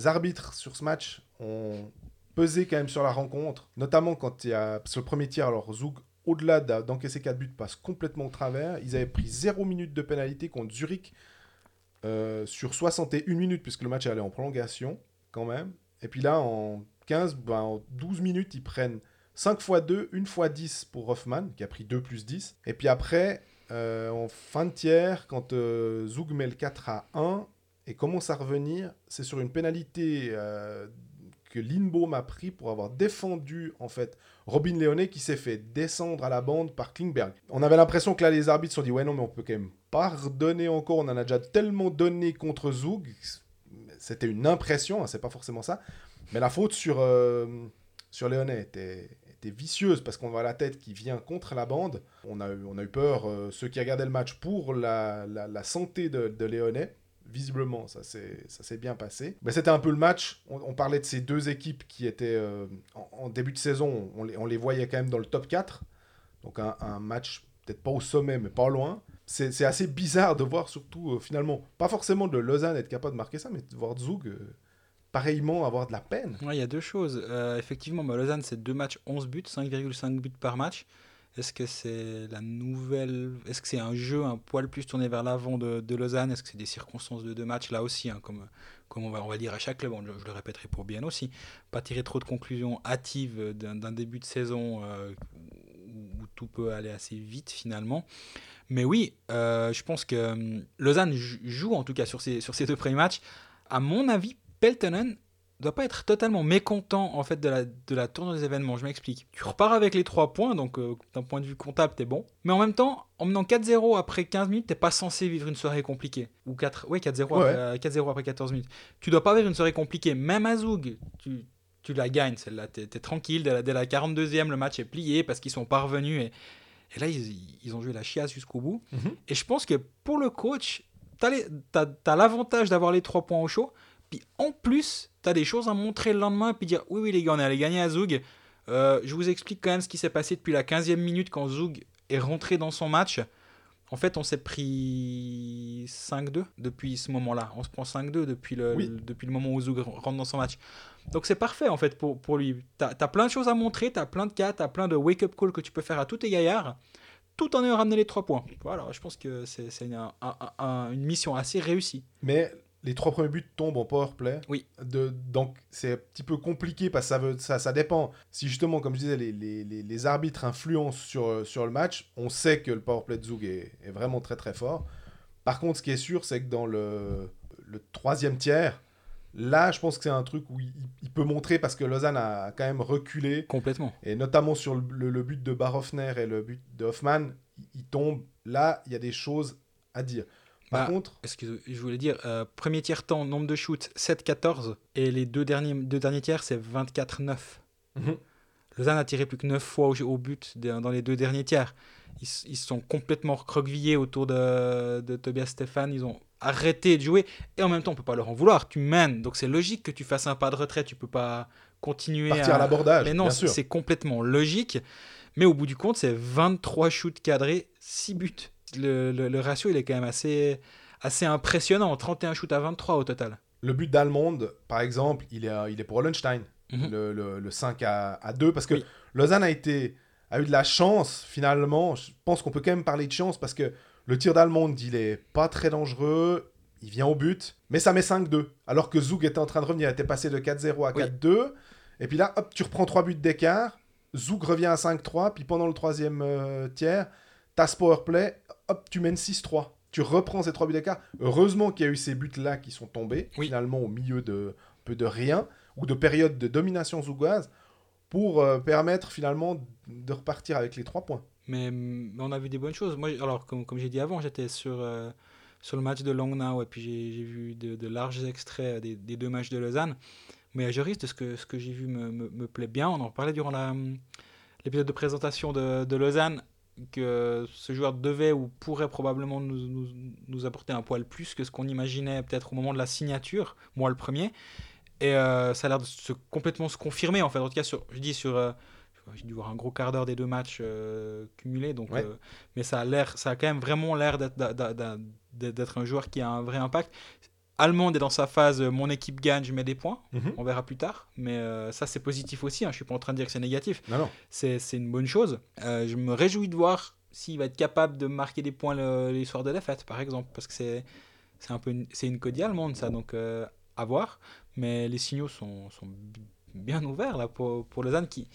arbitres sur ce match ont pesé quand même sur la rencontre, notamment quand il y a... Que le premier tiers, alors Zug, au-delà d'encaisser 4 buts, passe complètement au travers. Ils avaient pris 0 minute de pénalité contre Zurich euh, sur 61 minutes, puisque le match allé en prolongation, même. Et puis là, en 15, ben, en 12 minutes, ils prennent 5 x 2, 1 x 10 pour Hoffman, qui a pris 2 plus 10. Et puis après, euh, en fin de tiers, quand euh, Zug met le 4 à 1 et commence à revenir, c'est sur une pénalité euh, que Lindbaum a pris pour avoir défendu en fait Robin Leone qui s'est fait descendre à la bande par Klingberg. On avait l'impression que là les arbitres se sont dit ouais non mais on peut quand même pas redonner encore, on en a déjà tellement donné contre Zug. C'était une impression, hein, c'est pas forcément ça. Mais la faute sur, euh, sur Léonet était, était vicieuse parce qu'on voit la tête qui vient contre la bande. On a eu, on a eu peur, euh, ceux qui regardaient le match, pour la, la, santé de, de Léonet. Visiblement, ça s'est bien passé. Mais c'était un peu le match. On, parlait de ces deux équipes qui étaient euh, en, en début de saison, on les, on les voyait quand même dans le top 4. Donc un, un match peut-être pas au sommet, mais pas loin. C'est assez bizarre de voir surtout, euh, finalement, pas forcément de Lausanne être capable de marquer ça, mais de voir Zug euh, pareillement avoir de la peine. Il y a deux choses. Euh, effectivement, bah, Lausanne, c'est deux matchs, 11 buts, 5,5 buts par match. Est-ce que c'est la nouvelle. Est-ce que c'est un jeu un poil plus tourné vers l'avant de, Lausanne? Est-ce que c'est des circonstances de deux matchs Là aussi, hein, comme, comme on, va, on va dire à chaque club, je, le répéterai pour bien aussi. Pas tirer trop de conclusions hâtives d'un début de saison tout peut aller assez vite finalement. Mais oui, euh, je pense que hum, Lausanne jou- joue en tout cas sur ces, sur ces deux premiers matchs. À mon avis, Peltonen doit pas être totalement mécontent en fait de la, de la tournure des événements. Je m'explique. Tu repars avec les 3 points, donc euh, d'un point de vue comptable, t'es bon. Mais en même temps, en menant 4-0 après 15 minutes, t'es pas censé vivre une soirée compliquée. Ou 4, ouais, 4-0 Ouais. après, euh, 4-0 après 14 minutes. Tu dois pas vivre une soirée compliquée. Même à Zoug, tu, tu la gagnes celle-là. T'es es tranquille. Dès la, dès la 42e, le match est plié parce qu'ils sont parvenus. Et, et là, ils, ils ont joué la chiasse jusqu'au bout. Mhm. Et je pense que pour le coach, t'as as, l'avantage d'avoir les 3 points au chaud. Puis en plus, tu as des choses à montrer le lendemain, puis dire oui, oui, les gars, on est allé gagner à Zoug. Euh, je vous explique quand même ce qui s'est passé depuis la 15e minute quand Zoug est rentré dans son match. En fait, on s'est pris 5-2 depuis ce moment-là. On se prend 5-2 depuis le, Oui. le- depuis le moment où Zoug rentre dans son match. Donc c'est parfait en fait pour, pour lui. Tu as, plein de choses à montrer, tu as plein de cas, tu as plein de wake-up call que tu peux faire à tous tes gaillards. tout en ayant ramené les trois points. Voilà, je pense que c'est c'est une, un- un- un- une mission assez réussie. Mais les trois premiers buts tombent en power play. Oui. De, donc c'est un petit peu compliqué parce que ça, veut, ça, ça dépend. Si justement, comme je disais, les, les, les, les arbitres influencent sur, euh, sur le match, on sait que le power play de Zug est, est vraiment très très fort. Par contre, ce qui est sûr, c'est que dans le, le troisième tiers, là, je pense que c'est un truc où il, il peut montrer parce que Lausanne a quand même reculé. Complètement. Et notamment sur le, le- le but de Barhoffner et le but de Hoffman, il, il tombe. Là, il y a des choses à dire. Par Bah, contre, Excuse, je voulais dire, euh, premier tiers-temps, nombre de shoots 7-14, et les deux derniers, deux derniers tiers, c'est 24-9. Mhm. Lausanne a tiré plus que 9 fois au, au but de- dans les deux derniers tiers. Ils, ils se sont complètement recroquevillés autour de, de Tobias Stéphane. Ils ont arrêté de jouer. Et en même temps, on peut pas leur en vouloir. Tu mènes. Donc c'est logique que tu fasses un pas de retrait. Tu peux pas continuer partir à, à. l'abordage, Mais non, c'est complètement logique. Mais au bout du compte, c'est 23 shoots cadrés, 6 buts. Le, le- le ratio, il est quand même assez, assez impressionnant. 31 shoots à 23 au total. Le but d'Allemande, par exemple, il est, il est pour Hollenstein, Mhm. le, le- le 5 à, à 2, parce que Oui. Lausanne a, été, a eu de la chance, finalement. Je pense qu'on peut quand même parler de chance, parce que le tir d'Allemande, il est pas très dangereux, il vient au but, mais ça met 5-2. Alors que Zug était en train de revenir, il était passé de 4-0 à Oui. 4-2, et puis là, hop, tu reprends 3 buts d'écart, Zug revient à 5-3, puis pendant le troisième euh, tiers, t'as ce power play, hop, tu mènes 6-3. Tu reprends ces 3 buts d'écart. Heureusement qu'il y a eu ces buts-là qui sont tombés, Oui. finalement, au milieu de peu de rien, ou de période de domination zougoise, pour euh, permettre finalement de repartir avec les 3 points. Mais, mais on a vu des bonnes choses. Moi, alors, comme, comme j'ai dit avant, j'étais sur, euh, sur le match de Langnau et puis j'ai vu de, de larges extraits des, des deux matchs de Lausanne. Mais risque de ce que, ce que j'ai vu me, me, me plaît bien. On en parlait durant la, l'épisode de présentation de, de Lausanne que ce joueur devait ou pourrait probablement nous, nous, nous apporter un poil plus que ce qu'on imaginait peut-être au moment de la signature, moi le premier. Et euh, ça a l'air de se, complètement se confirmer en fait. En tout cas, sur, je dis sur, euh, j'ai dû voir un gros quart d'heure des deux matchs euh, cumulés, donc, Ouais. mais ça a l'air, ça a quand même vraiment l'air d'être un joueur qui a un vrai impact. Allemande est dans sa phase, euh, mon équipe gagne, je mets des points. On verra plus tard, mais euh, ça c'est positif aussi. Hein. Je suis pas en train de dire que c'est négatif. C'est, une bonne chose. Euh, je me réjouis de voir s'il va être capable de marquer des points le- les soirs de défaite, par exemple, parce que c'est, c'est un peu une, une codie allemande ça, donc euh, à voir. Mais les signaux sont, sont bien ouverts là pour, pour Lausanne qui,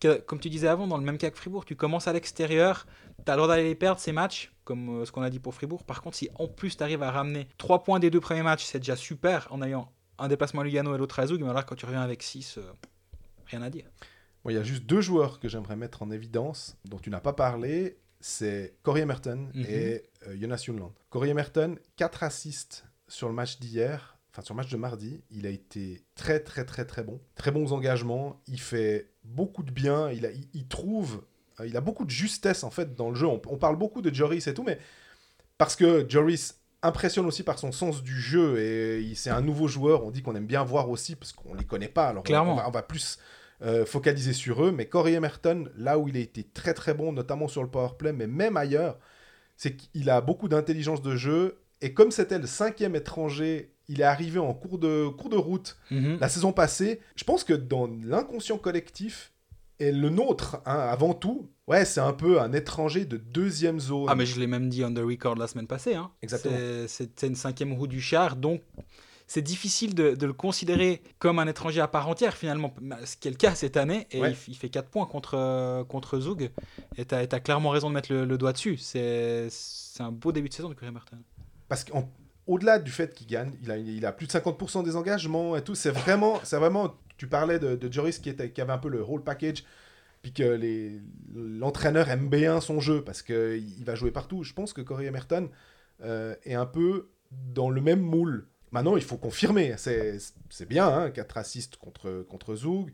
que, comme tu disais avant, dans le même cas que Fribourg, tu commences à l'extérieur, tu as le droit d'aller les perdre ces matchs, comme euh, ce qu'on a dit pour Fribourg. Par contre, si en plus tu arrives à ramener 3 points des deux premiers matchs, c'est déjà super en ayant un déplacement à Lugano et l'autre à Zug. Mais là, quand tu reviens avec 6, rien à dire. Bon, Il y a juste deux joueurs que j'aimerais mettre en évidence, dont tu n'as pas parlé, c'est Corey Emerton Mhm. et euh, Jonas Junland. Corey Emerton, 4 assists sur le match d'hier, enfin sur le match de mardi. Il a été très très très très bon. Très bons engagements, il fait beaucoup de bien, il, a, il, il trouve, euh, il a beaucoup de justesse en fait dans le jeu. On, on parle beaucoup de Joris et tout, mais parce que Joris impressionne aussi par son sens du jeu et c'est un nouveau joueur, on dit qu'on aime bien voir aussi parce qu'on les connaît pas, alors on- Clairement. on va- on va plus euh, focaliser sur eux. Mais Corey Emerton, là où il a été très très bon, notamment sur le power play, mais même ailleurs, c'est qu'il a beaucoup d'intelligence de jeu. Et comme c'était le cinquième étranger, il est arrivé en cours de, cours de route Mhm. la saison passée. Je pense que dans l'inconscient collectif, et le nôtre, hein, avant tout, ouais, c'est un peu un étranger de deuxième zone. Ah, mais je l'ai même dit on the record la semaine passée. Hein. Exactement. C'est- C'était une cinquième roue du char, donc c'est difficile de, de le considérer comme un étranger à part entière finalement, ce qui est le cas cette année. Et Ouais. il, fait 4 points contre, euh, contre Zug. Et tu as, clairement raison de mettre le, le doigt dessus. C'est un beau début de saison de Curry Martin. Parce qu'au-delà du fait qu'il gagne, il a, plus de 50% des engagements et tout. C'est vraiment, c'est vraiment. Tu parlais de, Joris qui, était, avait un peu le whole package, puis que l'entraîneur aime bien son jeu parce qu'il va jouer partout. Je pense que Corey Emerton euh, est un peu dans le même moule. Maintenant, il faut confirmer. C'est bien, hein, 4 assists contre, contre Zug.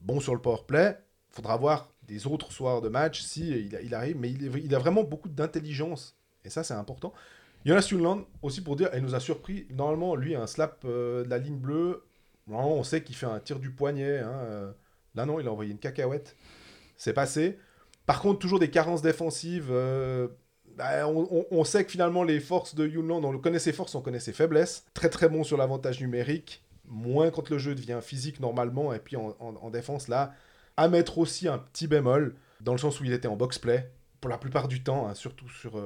Bon sur le power play. faudra voir des autres soirs de match si il, arrive. Mais il a vraiment beaucoup d'intelligence. Et ça, c'est important. Jonas Junland, aussi pour dire, elle nous a surpris. Normalement, lui, un slap euh, de la ligne bleue. Normalement, on sait qu'il fait un tir du poignet. hein, euh. Là, non, il a envoyé une cacahuète. C'est passé. Par contre, toujours des carences défensives. euh, bah, on, sait que finalement, les forces de Junland, on connaît ses forces, on connaît ses faiblesses. Très très bon sur l'avantage numérique. Moins quand le jeu devient physique normalement. Et puis en, en- en défense, là, à mettre aussi un petit bémol, dans le sens où il était en box-play. pour la plupart du temps, hein, surtout sur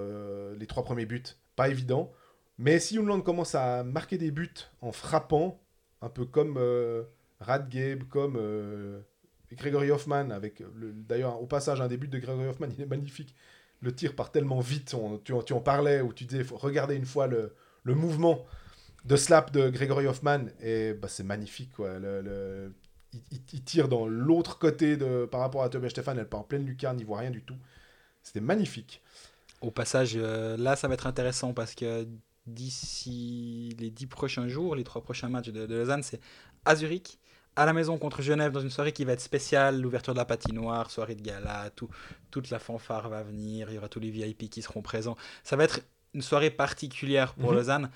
les trois premiers buts. Pas évident. Mais si Youngland commence à marquer des buts en frappant, un peu comme euh, Radgabe, comme euh, Gregory Hoffman, avec le- d'ailleurs au passage un des buts de Gregory Hoffman, il est magnifique. Le tir part tellement vite, tu, en- parlais, où tu disais, faut regarder une fois le, mouvement de slap de Gregory Hoffman, et bah, c'est magnifique. Il tire dans l'autre côté de, par rapport à Tobias Stefan, elle part en pleine lucarne, il voit rien du tout. C'était magnifique. Au passage, euh, là, ça va être intéressant parce que d'ici les dix prochains jours, les trois prochains matchs de, de Lausanne, c'est à Zurich, à la maison contre Genève, dans une soirée qui va être spéciale, l'ouverture de la patinoire, soirée de gala, tout, toute la fanfare va venir, il y aura tous les VIP qui seront présents. Ça va être une soirée particulière pour Mhm. Lausanne.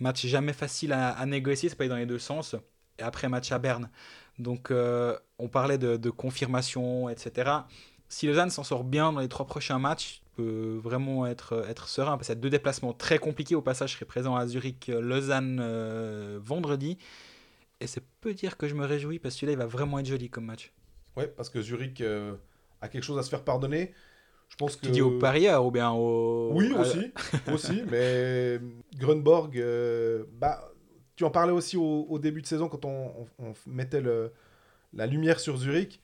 Match jamais facile à, à négocier, c'est pas dans les deux sens. Et après, match à Berne. Donc, euh, on parlait de, de confirmation, etc. Si Lausanne s'en sort bien dans les trois prochains matchs, peut vraiment être, être serein. Parce qu'il y a deux déplacements très compliqués. Au passage, je serai présent à Zurich, euh, Lausanne euh, vendredi. Et c'est peu dire que je me réjouis parce que celui-là, il va vraiment être joli comme match. Ouais, parce que Zurich euh, a quelque chose à se faire pardonner. Je pense que. Tu dis aux parieurs ou bien aux. Oui, aussi, aussi, mais Grunborg, euh, bah, tu en parlais aussi au, au début de saison quand on, on- on mettait le, la lumière sur Zurich.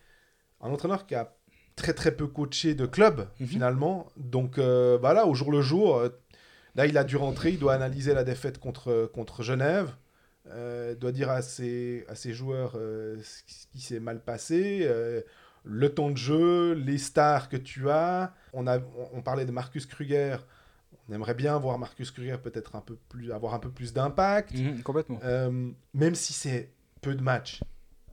Un entraîneur qui a très très peu coaché de club Mhm. finalement. Donc euh, bah là, au jour le jour, euh, là il a dû rentrer, il doit analyser la défaite contre, contre Genève. Euh, doit dire à ses, à ses joueurs euh, ce qui- s'est mal passé, le temps de jeu, les stars que tu as. On, a, on, on parlait de Marcus Kruger. On aimerait bien voir Marcus Kruger peut-être un peu plus, avoir un peu plus d'impact. Mhm, complètement. Même si c'est peu de matchs,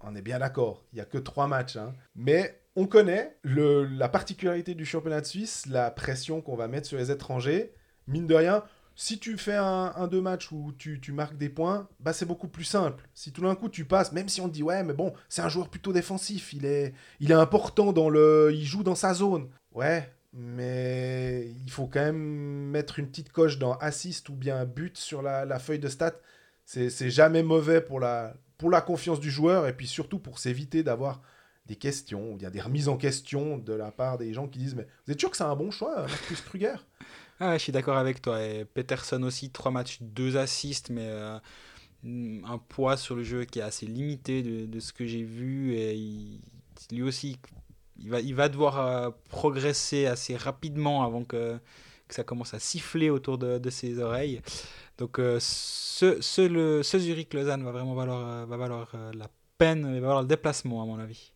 on est bien d'accord, il n'y a que trois matchs. hein. Mais on connaît la particularité du championnat de Suisse, la pression qu'on va mettre sur les étrangers. Mine de rien, si tu fais un, deux matchs où tu, tu marques des points, bah c'est beaucoup plus simple. Si tout d'un coup tu passes, même si on te dit ouais, mais bon, c'est un joueur plutôt défensif, il est, important dans le, il joue dans sa zone. Ouais, mais il faut quand même mettre une petite coche dans assist ou bien but sur la, feuille de stats. C'est c'est jamais mauvais pour la, pour la confiance du joueur et puis surtout pour s'éviter d'avoir des questions ou bien des remises en question de la part des gens qui disent mais vous êtes sûr que c'est un bon choix Marcus Kruger Ah je suis d'accord avec toi. Et Peterson aussi, trois matchs, deux assists, mais euh, un poids sur le jeu qui est assez limité de, de ce que j'ai vu. Et lui aussi, il va, il va devoir euh, progresser assez rapidement avant que, que ça commence à siffler autour de, de ses oreilles. Donc euh, ce, ce, ce Zurich-Lausanne va vraiment valoir, va valoir la peine, il va valoir le déplacement à mon avis.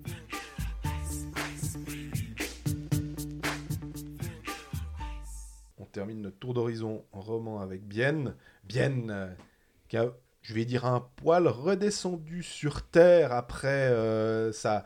On termine notre tour d'horizon en roman avec Bienne. Bienne, euh, qui a, je vais dire, un poil redescendu sur terre après euh, sa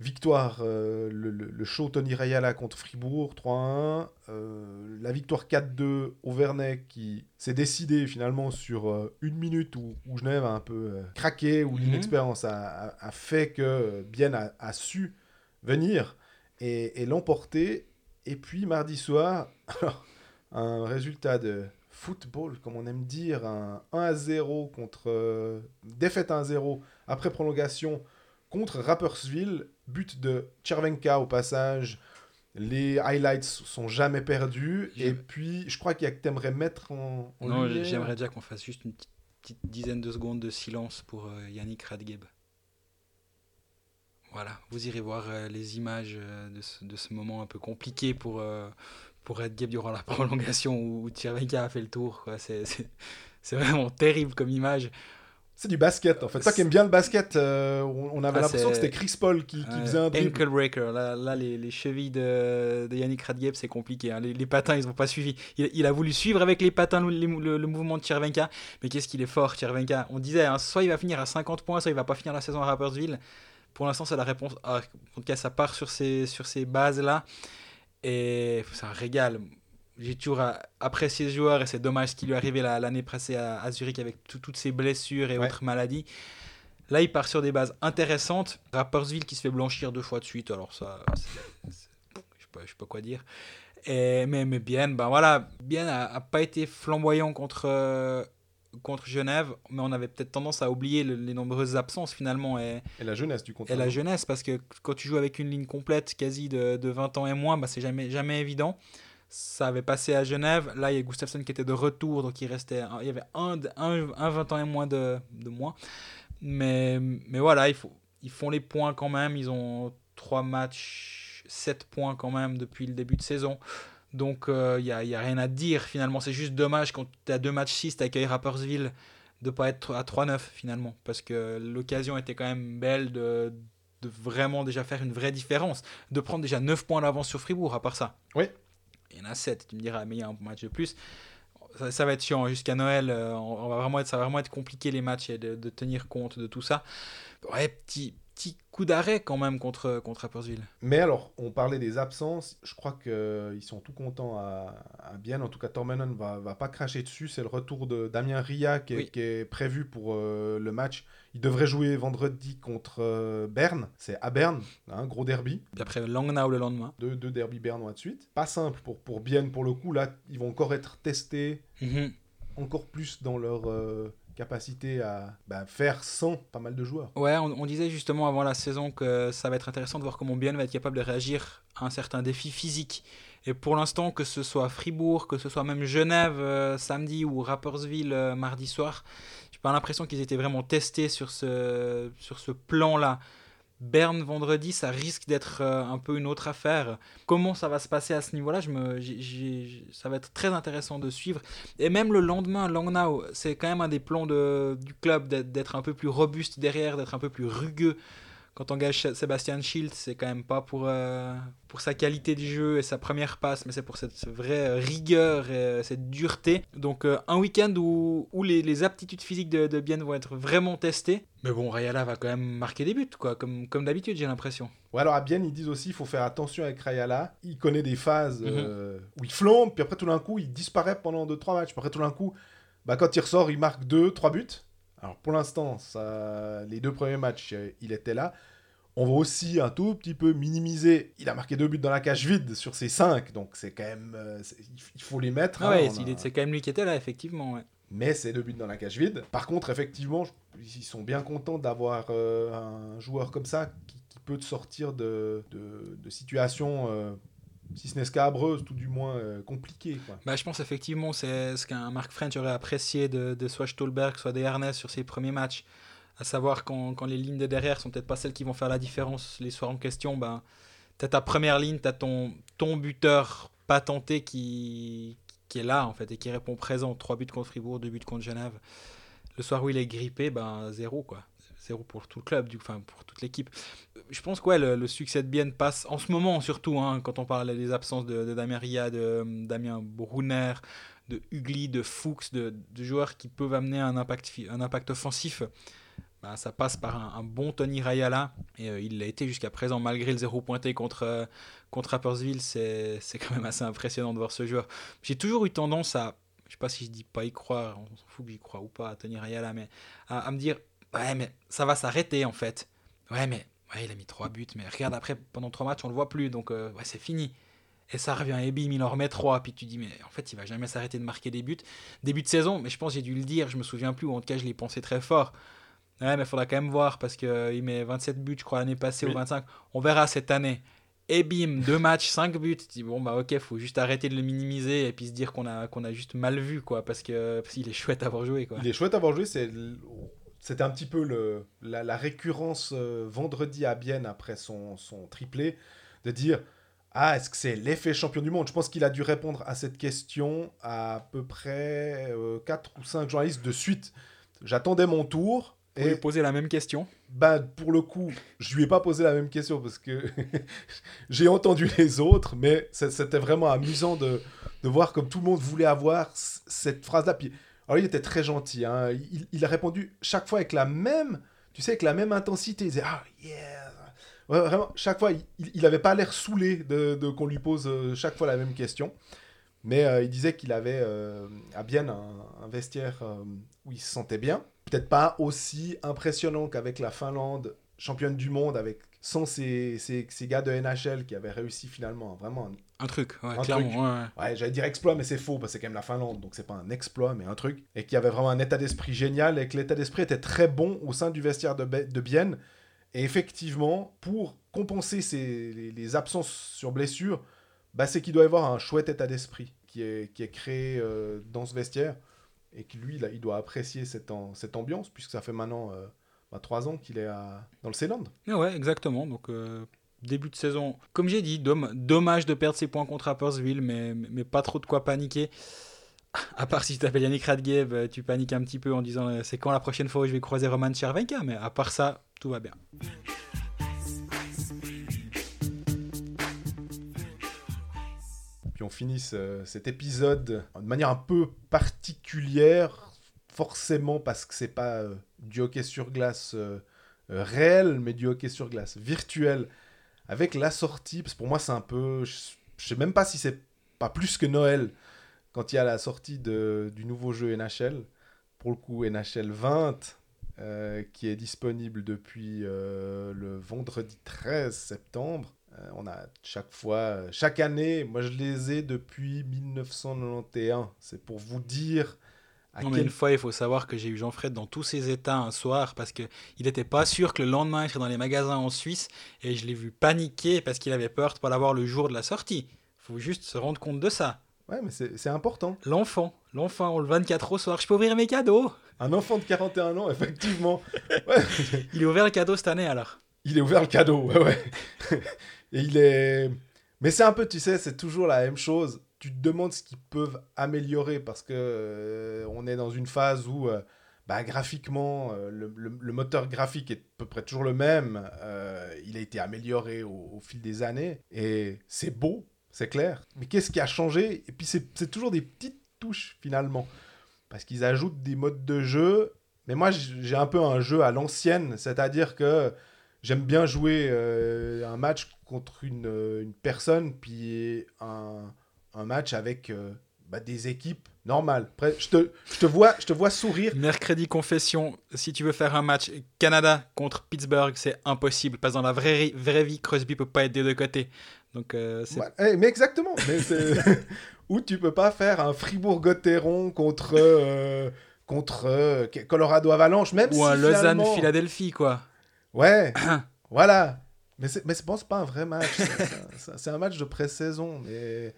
victoire, euh, le, le- le show Tony Rayala contre Fribourg, 3-1. euh, la victoire 4-2 au Vernet qui s'est décidé finalement sur euh, une minute où, où Genève a un peu craqué, où Mhm. l'inexpérience a, a- a fait que Bienne a, a su venir et, et l'emporter. Et puis mardi soir, alors, un résultat de football, comme on aime dire, un 1 à 0 contre défaite 1 à 0 après prolongation contre Rapperswil, but de Chervenka au passage. Les highlights sont jamais perdus. Et puis, je crois qu'il y a que t'aimerais mettre en. en Non, lumière. j'aimerais déjà qu'on fasse juste une petite, petite dizaine de secondes de silence pour euh, Yannick Radgeb. Voilà, vous irez voir euh, les images euh, de, ce, de ce moment un peu compliqué pour, euh, pour Radgeb durant la prolongation où, Tchervenka a fait le tour. c'est vraiment terrible comme image. C'est du basket en fait. Toi qui aimes bien le basket, euh, on avait Ah, l'impression que c'était Chris Paul qui, qui faisait un dribble. ankle breaker. Là, là les, les chevilles de, de Yannick Radgeb, c'est compliqué. hein. Les, les patins, ils n'ont pas suivi. Il, il a voulu suivre avec les patins le, le- le mouvement de Tchervenka. Mais qu'est-ce qu'il est fort, Tchervenka. On disait, hein, soit il va finir à 50 points, soit il va pas finir la saison à Rapperswil. Pour l'instant, c'est la réponse. Ah, en tout cas, ça part sur ces, sur ces bases-là. Et c'est un régal. J'ai toujours euh, apprécié ce joueur et c'est dommage ce qui lui est arrivé la- l'année passée à, à Zurich avec tout- toutes ses blessures et Ouais. autres maladies. Là, il part sur des bases intéressantes. Rapperswil qui se fait blanchir deux fois de suite, alors ça, je sais sais pas quoi dire. Et, mais, mais bien, ben voilà, bien a, a pas été flamboyant contre euh, contre Genève, mais on avait peut-être tendance à oublier le- les nombreuses absences finalement et, Et la jeunesse du compte. et la jeunesse, parce que quand tu joues avec une ligne complète quasi de, de 20 ans et moins, bah, c'est jamais, jamais évident. Ça avait passé à Genève. Là, il y a Gustafsson qui était de retour, donc il restait, il y avait un, un, un 20 ans et moins de, de moins. Mais, mais voilà, il faut, ils font les points quand même. Ils ont 3 matchs, 7 points quand même depuis le début de saison. Donc il n'y a, y a rien à dire finalement. C'est juste dommage quand tu as deux matchs 6, tu accueilles Rappersville de pas être à 3-9 finalement. Parce que l'occasion était quand même belle de, de vraiment déjà faire une vraie différence. De prendre déjà 9 points d'avance sur Fribourg à part ça. Oui. Il y en a 7, tu me diras, mais il y a un match de plus. Ça, va être chiant jusqu'à Noël. euh, on, va vraiment être, ça va vraiment être compliqué les matchs et de tenir compte de tout ça. Ouais, petit, petit coup d'arrêt quand même contre, contre Rapperswil. Mais alors, on parlait des absences. Je crois qu'ils sont tout contents à, à Bienne. En tout cas, Tormenon va, va pas cracher dessus. C'est le retour de Damien Ria qui est, Oui. qui est prévu pour euh, le match. Il devrait jouer vendredi contre euh, Berne. C'est à Berne, un gros derby. Puis après Langnau le lendemain. Deux, deux derbys bernois de suite. Pas simple pour, pour Bienne pour le coup. Là, ils vont encore être testés Mhm. encore plus dans leur euh, capacité à bah, faire sans pas mal de joueurs. Ouais, on, disait justement avant la saison que ça va être intéressant de voir comment Bienne va être capable de réagir à un certain défi physique. Et pour l'instant, que ce soit Fribourg, que ce soit même Genève euh, samedi ou Rapperswil euh, mardi soir, j'ai pas l'impression qu'ils étaient vraiment testés sur ce, sur ce plan-là. Berne vendredi, ça risque d'être euh, un peu une autre affaire. Comment ça va se passer à ce niveau-là, je ça va être très intéressant de suivre. Et même le lendemain, Langnau, c'est quand même un des plans de, du club d'être un peu plus robuste derrière, d'être un peu plus rugueux. Quand on engage Sébastien Schilt, c'est quand même pas pour, euh, pour sa qualité de jeu et sa première passe, mais c'est pour cette, vraie rigueur et euh, cette dureté. Donc euh, un week-end où, où les, les aptitudes physiques de, de Bienne vont être vraiment testées. Mais bon, Rayala va quand même marquer des buts, quoi, comme, comme d'habitude, j'ai l'impression. Ouais, alors à Bienne, ils disent aussi il faut faire attention avec Rayala. Il connaît des phases Mhm. où il flambe, puis après tout d'un coup, il disparaît pendant 2-3 matchs. Puis après tout d'un coup, bah, quand il ressort, il marque 2-3 buts. Alors pour l'instant, les deux premiers matchs, il était là. On va aussi un tout petit peu minimiser. Il a marqué deux buts dans la cage vide sur ses 5, donc c'est quand même. euh, il faut les mettre. Ah hein, ouais, a- est- c'est quand même lui qui était là, effectivement. ouais. mais c'est deux buts dans la cage vide. Par contre, effectivement, ils sont bien contents d'avoir euh, un joueur comme ça qui, qui peut te sortir de, de, de situations, euh, si ce n'est scabreuses, tout du moins euh, compliquées. Quoi. Bah, je pense effectivement c'est ce qu'un Mark French aurait apprécié de, de soit Stolberg, soit des Ernest sur ses premiers matchs. À savoir quand, quand les lignes de derrière sont peut-être pas celles qui vont faire la différence les soirs en question, ben, tu as ta première ligne, tu as ton, ton buteur patenté qui, qui est là en fait et qui répond présent. 3 buts contre Fribourg, 2 buts contre Genève. Le soir où il est grippé, ben, zéro quoi. Zéro pour tout le club, du, enfin pour toute l'équipe. Je pense que le, succès de Bienne passe en ce moment surtout, hein, quand on parle des absences de, de Damien Ria, de Damien Brunner, de Ugly, de Fuchs, de, de joueurs qui peuvent amener un impact, un impact offensif. Bah, ça passe par un, bon Tony Rayala, et euh, il l'a été jusqu'à présent, malgré le zéro pointé contre, euh, contre Rapperswil, c'est quand même assez impressionnant de voir ce joueur. J'ai toujours eu tendance à, je sais pas si je dis pas y croire, on s'en fout que j'y crois ou pas Tony Rayala, mais à, me dire, ouais mais ça va s'arrêter en fait. Ouais mais ouais, il a mis trois buts, mais regarde après, pendant trois matchs on le voit plus, donc euh, ouais c'est fini. Et ça revient, et bim, il en remet trois. Puis tu dis, mais en fait, il va jamais s'arrêter de marquer des buts. Début de saison, mais je pense j'ai dû le dire, je me souviens plus, ou en tout cas, je l'ai pensé très fort. Ouais, mais il faudra quand même voir parce qu'il met 27 buts, je crois, l'année passée Oui. ou 25. On verra cette année. Et bim, deux matchs, cinq buts. Tu dis, bon, bah ok, faut juste arrêter de le minimiser et puis se dire qu'on a, qu'on a juste mal vu, quoi, parce que parce qu'il est chouette à avoir joué, quoi. Il est chouette à avoir joué. c'est C'était un petit peu le, la, la récurrence euh, vendredi à Bienne après son, son triplé, de dire Ah, est-ce que c'est l'effet champion du monde? Je pense qu'il a dû répondre à cette question à, à peu près 4 ou 5 journalistes de suite. J'attendais mon tour. Vous lui Et poser la même question. ben, pour le coup, je lui ai pas posé la même question parce que j'ai entendu les autres, mais c'était vraiment amusant de, de voir comme tout le monde voulait avoir cette phrase-là. Alors, il était très gentil. hein. Il, il a répondu chaque fois avec la même, tu sais, avec la même intensité. Il disait Ah, yeah. Ouais, vraiment, chaque fois, il, il, il avait pas l'air saoulé de, de qu'on lui pose euh, chaque fois la même question. Mais euh, il disait qu'il avait euh, à Bienne un, un vestiaire euh, où il se sentait bien. Peut-être pas aussi impressionnant qu'avec la Finlande, championne du monde avec sans ces, ces, ces gars de NHL qui avaient réussi finalement vraiment un Un truc, ouais, Un clairement. truc. ouais, ouais. Ouais, j'allais dire exploit, mais c'est faux, parce que c'est quand même la Finlande, donc c'est pas un exploit, mais un truc. Et qui avait vraiment un état d'esprit génial, et que l'état d'esprit était très bon au sein du vestiaire de, de Bienne. Et effectivement, pour compenser ces, les, les absences sur blessure, bah, c'est qu'il doit y avoir un chouette état d'esprit qui est, qui est créé euh, dans ce vestiaire, et que lui, il doit apprécier cette, ambiance, puisque ça fait maintenant euh, bah, trois ans qu'il est dans le Ceyland. Ouais, ouais, exactement. Donc, euh, début de saison, comme j'ai dit, domm- dommage de perdre ses points contre Rapperswil, mais, pas trop de quoi paniquer. À part si tu t'appelles Yannick Radgev, euh, tu paniques un petit peu en disant euh, c'est quand la prochaine fois où je vais croiser Roman Chervenka, mais à part ça, tout va bien. Puis on finit ce- cet épisode de manière un peu particulière, forcément parce que c'est pas euh, du hockey sur glace euh, euh, réel, mais du hockey sur glace virtuel, avec la sortie, parce que pour moi c'est un peu, je, je sais même pas si c'est pas plus que Noël, quand il y a la sortie du nouveau jeu NHL, pour le coup NHL 20, euh, qui est disponible depuis le vendredi 13 septembre. Euh, on a chaque fois, euh, chaque année, moi je les ai depuis 1991. C'est pour vous dire à Non, mais quel une fois, il faut savoir que j'ai eu Jean-Fred dans tous ses états un soir parce qu'il n'était pas sûr que le lendemain il serait dans les magasins en Suisse et je l'ai vu paniquer parce qu'il avait peur de pas l'avoir le jour de la sortie. faut juste se rendre compte de ça. Ouais, mais c'est important. L'enfant, l'enfant, le 24 au soir, je peux ouvrir mes cadeaux. Un enfant de 41 ans, effectivement. Ouais, Il a ouvert le cadeau cette année alors. il est ouvert le cadeau, ouais, ouais. Il est. Mais c'est un peu, tu sais, c'est toujours la même chose. Tu te demandes ce qu'ils peuvent améliorer parce que euh, on est dans une phase où, euh, bah, graphiquement, euh, le, le- moteur graphique est à peu près toujours le même. Il a été amélioré au, au fil des années et c'est beau, c'est clair. Mais qu'est-ce qui a changé? Et puis c'est toujours des petites touches finalement parce qu'ils ajoutent des modes de jeu. Mais moi, j'ai un peu un jeu à l'ancienne, c'est-à-dire que j'aime bien jouer euh, un match contre une, euh, une personne, puis un, un match avec euh, bah, des équipes normales. Après, je te, je te vois, je te vois sourire. Mercredi confession, si tu veux faire un match Canada contre Pittsburgh, c'est impossible parce que dans la vraie, vraie vie, Crosby peut pas être des deux côtés. Donc euh, eh, mais exactement. Mais Ou tu peux pas faire un Fribourg-Gotteron contre, contre Colorado Avalanche, même ou si un Lausanne-Philadelphie quoi. Ouais, voilà. Mais c'est, mais c'est bon, c'est pas un vrai match. c'est, un- match de pré-saison. Mais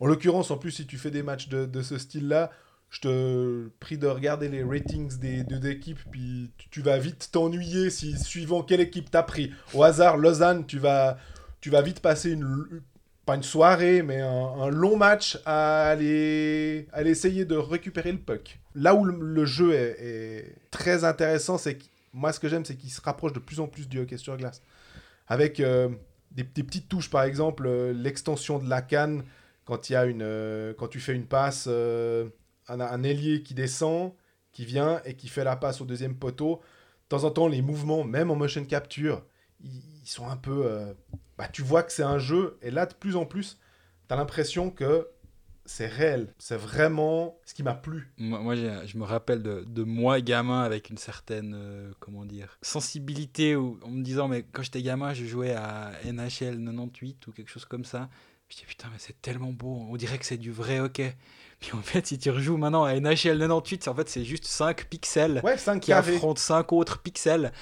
en l'occurrence, en plus, si tu fais des matchs de, de ce style-là, je te prie de regarder les ratings des deux équipes, puis tu, tu vas vite t'ennuyer si, suivant quelle équipe t'as pris. Au hasard, Lausanne, tu vas, tu vas vite passer une, pas une soirée, mais un, un long match à aller, à aller essayer de récupérer le puck. Là où le, le jeu est, est très intéressant, c'est que moi, ce que j'aime, c'est qu'il se rapproche de plus en plus du hockey sur glace. Avec euh, des, petites touches, par exemple, euh, l'extension de la canne, quand, il y a une, euh, quand tu fais une passe, un, ailier qui descend, qui vient et qui fait la passe au deuxième poteau. De temps en temps, les mouvements, même en motion capture, ils, sont un peu... bah, tu vois que c'est un jeu, et là, de plus en plus, tu as l'impression que c'est réel. C'est vraiment ce qui m'a plu. Moi, je me rappelle de, de moi, gamin, avec une certaine, euh, comment dire, sensibilité, où, en me disant, mais quand j'étais gamin, je jouais à NHL 98 ou quelque chose comme ça. Je dis, putain, mais c'est tellement beau, on dirait que c'est du vrai hockey. Puis en fait, si tu rejoues maintenant à NHL 98, en fait, c'est juste 5 pixels Ouais, 5 qui affrontent 5 autres pixels.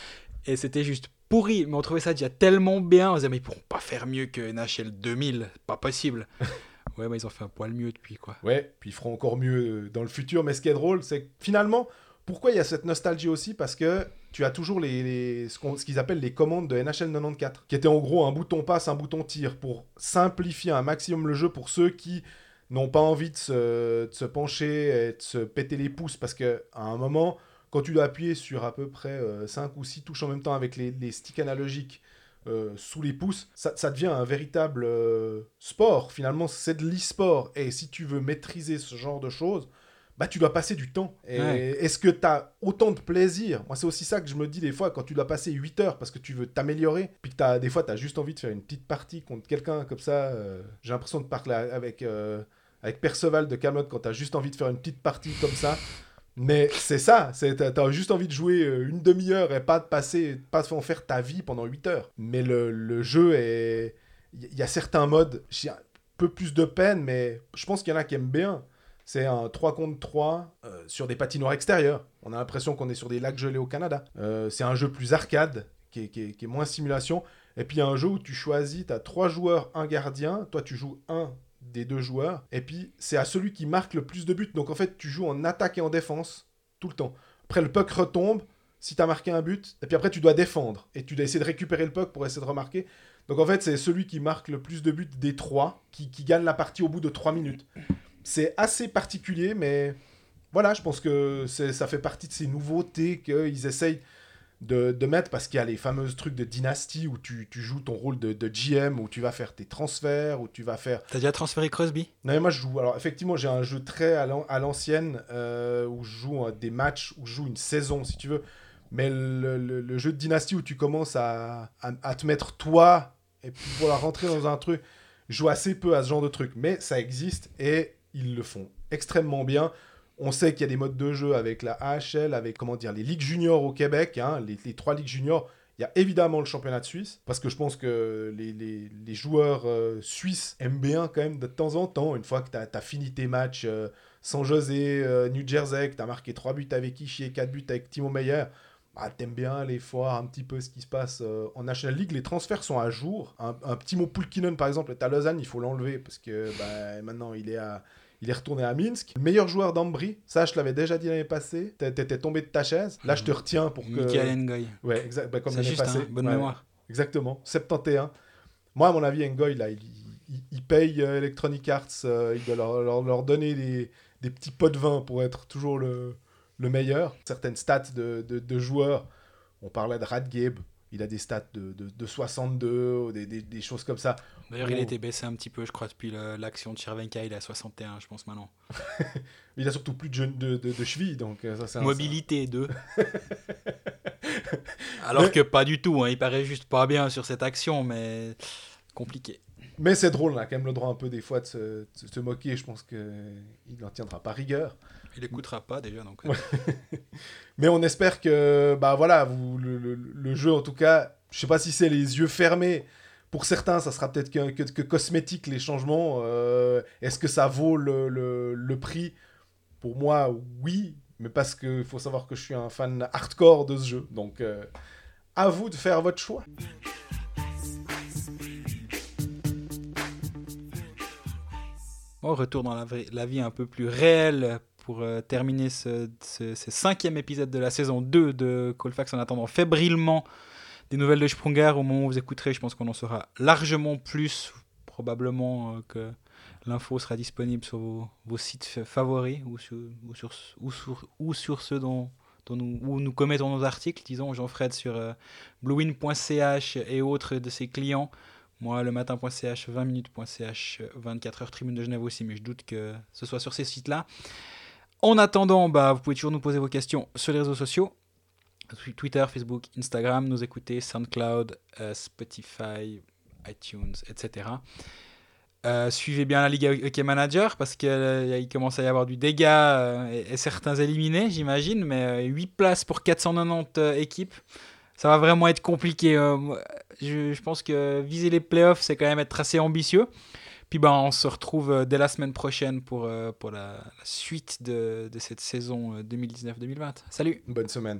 Et c'était juste pourri, mais on trouvait ça déjà tellement bien. On se disait, mais ils pourront pas faire mieux que NHL 2000, pas possible. ouais, mais ils ont fait un poil mieux depuis, quoi. Ouais, puis ils feront encore mieux euh, dans le futur. Mais ce qui est drôle, c'est que finalement, pourquoi il y a cette nostalgie aussi? Parce que tu as toujours les, ce qu'ils appellent les commandes de NHL 94, qui étaient en gros un bouton passe, un bouton tir, pour simplifier un maximum le jeu pour ceux qui n'ont pas envie de se, de se pencher et de se péter les pouces. Parce que à un moment, quand tu dois appuyer sur à peu près 5 ou 6 touches en même temps avec les, les sticks analogiques, euh, sous les pouces, ça, ça devient un véritable euh, sport. Finalement, c'est de l'e-sport. Et si tu veux maîtriser ce genre de choses, bah, tu dois passer du temps. Et Ouais. est-ce que tu as autant de plaisir? Moi, c'est aussi ça que je me dis des fois quand tu dois passer 8 heures parce que tu veux t'améliorer, puis que t'as- des fois, tu as juste envie de faire une petite partie contre quelqu'un comme ça. euh, J'ai l'impression de parler avec, avec Perceval de Camelot quand tu as juste envie de faire une petite partie comme ça. Mais c'est ça, t'as, juste envie de jouer euh, une demi-heure et pas de passer, pas de faire ta vie pendant 8 heures. Mais le, le jeu est. Il y a certains modes, un peu plus de peine, mais je pense qu'il y en a qui aiment bien. C'est un 3 contre 3 euh, sur des patinoires extérieures. On a l'impression qu'on est sur des lacs gelés au Canada. Euh, c'est un jeu plus arcade, qui est moins simulation. Et puis il y a un jeu où tu choisis, tu as trois joueurs, un gardien. Toi, tu joues un des deux joueurs. Et puis c'est à celui qui marque le plus de buts. Donc en fait, tu joues en attaque et en défense tout le temps. Après, le puck retombe si tu as marqué un but. Et puis après, tu dois défendre. Et tu dois essayer de récupérer le puck pour essayer de remarquer. Donc en fait, c'est celui qui marque le plus de buts des trois qui, qui gagne la partie au bout de trois minutes. C'est assez particulier, mais voilà, je pense que ça fait partie de ces nouveautés qu'ils essayent de, de mettre parce qu'il y a les fameuses trucs de dynastie où tu, tu joues ton rôle de, de GM, où tu vas faire tes transferts, où tu vas faire T'as déjà transféré Crosby? Non, mais moi je joue. Alors, effectivement, j'ai un jeu très à l'an- à l'ancienne euh, où je joue euh, des matchs, où je joue une saison, si tu veux. Mais le, le- le jeu de dynastie où tu commences à, à- à te mettre toi et puis voilà, rentrer dans un truc, je joue assez peu à ce genre de truc. Mais ça existe et ils le font extrêmement bien. On sait qu'il y a des modes de jeu avec la AHL, avec comment dire, les ligues juniors au Québec, hein, les, les trois ligues juniors. Il y a évidemment le championnat de Suisse, parce que je pense que les, les- les joueurs euh, suisses aiment bien quand même de temps en temps, une fois que tu as, fini tes matchs euh, San José, euh, New Jersey, que tu as marqué 3 buts avec Ishii et 4 buts avec Timo Meyer, bah, t'aimes bien aller voir un petit peu ce qui se passe en National League. Les transferts sont à jour. Un, un petit mot Pulkinen, par exemple, est à Lausanne, il faut l'enlever, parce que bah, maintenant il est à... Il est retourné à Minsk. Le meilleur joueur d'Ambry, ça je l'avais déjà dit l'année passée. T'é- T'étais tombé de ta chaise. Là je te retiens pour que. Michael Ngoy. Ouais, exact. bah, comme l'année juste, passée. hein, bonne Ouais. mémoire. Exactement, 71. Moi, à mon avis, Ngoy, là, il, il- il paye euh, Electronic Arts, euh, il doit leur, leur- leur donner des, des petits pots de vin pour être toujours le, le meilleur. Certaines stats de, de- de joueurs, on parlait de Radgabe, il a des stats de, de, de 62, ou des, des- des choses comme ça. D'ailleurs, il a été baissé un petit peu, je crois, depuis l'action de Chervenka. Il est à 61, je pense, maintenant. Il a surtout plus de, de, de, chevilles, donc euh, ça Mobilité 2. Alors que pas du tout, hein, il paraît juste pas bien sur cette action, mais compliqué. Mais c'est drôle, on a quand même le droit un peu des fois de se, de se moquer, je pense qu'il n'en tiendra pas rigueur. Il écoutera pas déjà, donc. Ouais. Mais on espère que, bah voilà, vous, le, le- le jeu en tout cas, je sais pas si c'est les yeux fermés. Pour certains, ça sera peut-être que, que, que cosmétique les changements. Euh, Est-ce que ça vaut le, le- le prix? Pour moi, oui, mais parce qu'il faut savoir que je suis un fan hardcore de ce jeu. Donc, euh, à vous de faire votre choix. On retourne dans la, vraie- la vie un peu plus réelle pour euh, terminer ce, cinquième épisode de la saison 2 de Colfax en attendant fébrilement des nouvelles de Sprunger. Au moment où vous écouterez, je pense qu'on en saura largement plus. Probablement euh, que l'info sera disponible sur vos, sites fa- favoris ou sur, ou sur, ou sur, ou sur ceux dont, dont nous, où nous commettons nos articles, disons Jean-Fred sur euh, bluewin.ch et autres de ses clients. Moi, le matin.ch, 20 minutes.ch, 24 heures Tribune de Genève aussi, mais je doute que ce soit sur ces sites-là. En attendant, bah, vous pouvez toujours nous poser vos questions sur les réseaux sociaux. Twi- Twitter, Facebook, Instagram, nous écouter, SoundCloud, euh, Spotify, iTunes, etc. Euh, suivez bien la Ligue Hockey Manager parce qu'il commence à y avoir du dégât euh, et, certains éliminés, j'imagine, mais 8 places pour 490 euh, équipes. Ça va vraiment être compliqué. euh, je pense que viser les playoffs, c'est quand même être assez ambitieux. Puis ben, on se retrouve euh, dès la semaine prochaine pour, euh, la, suite de, cette saison euh, 2019-2020. Salut Bonne semaine.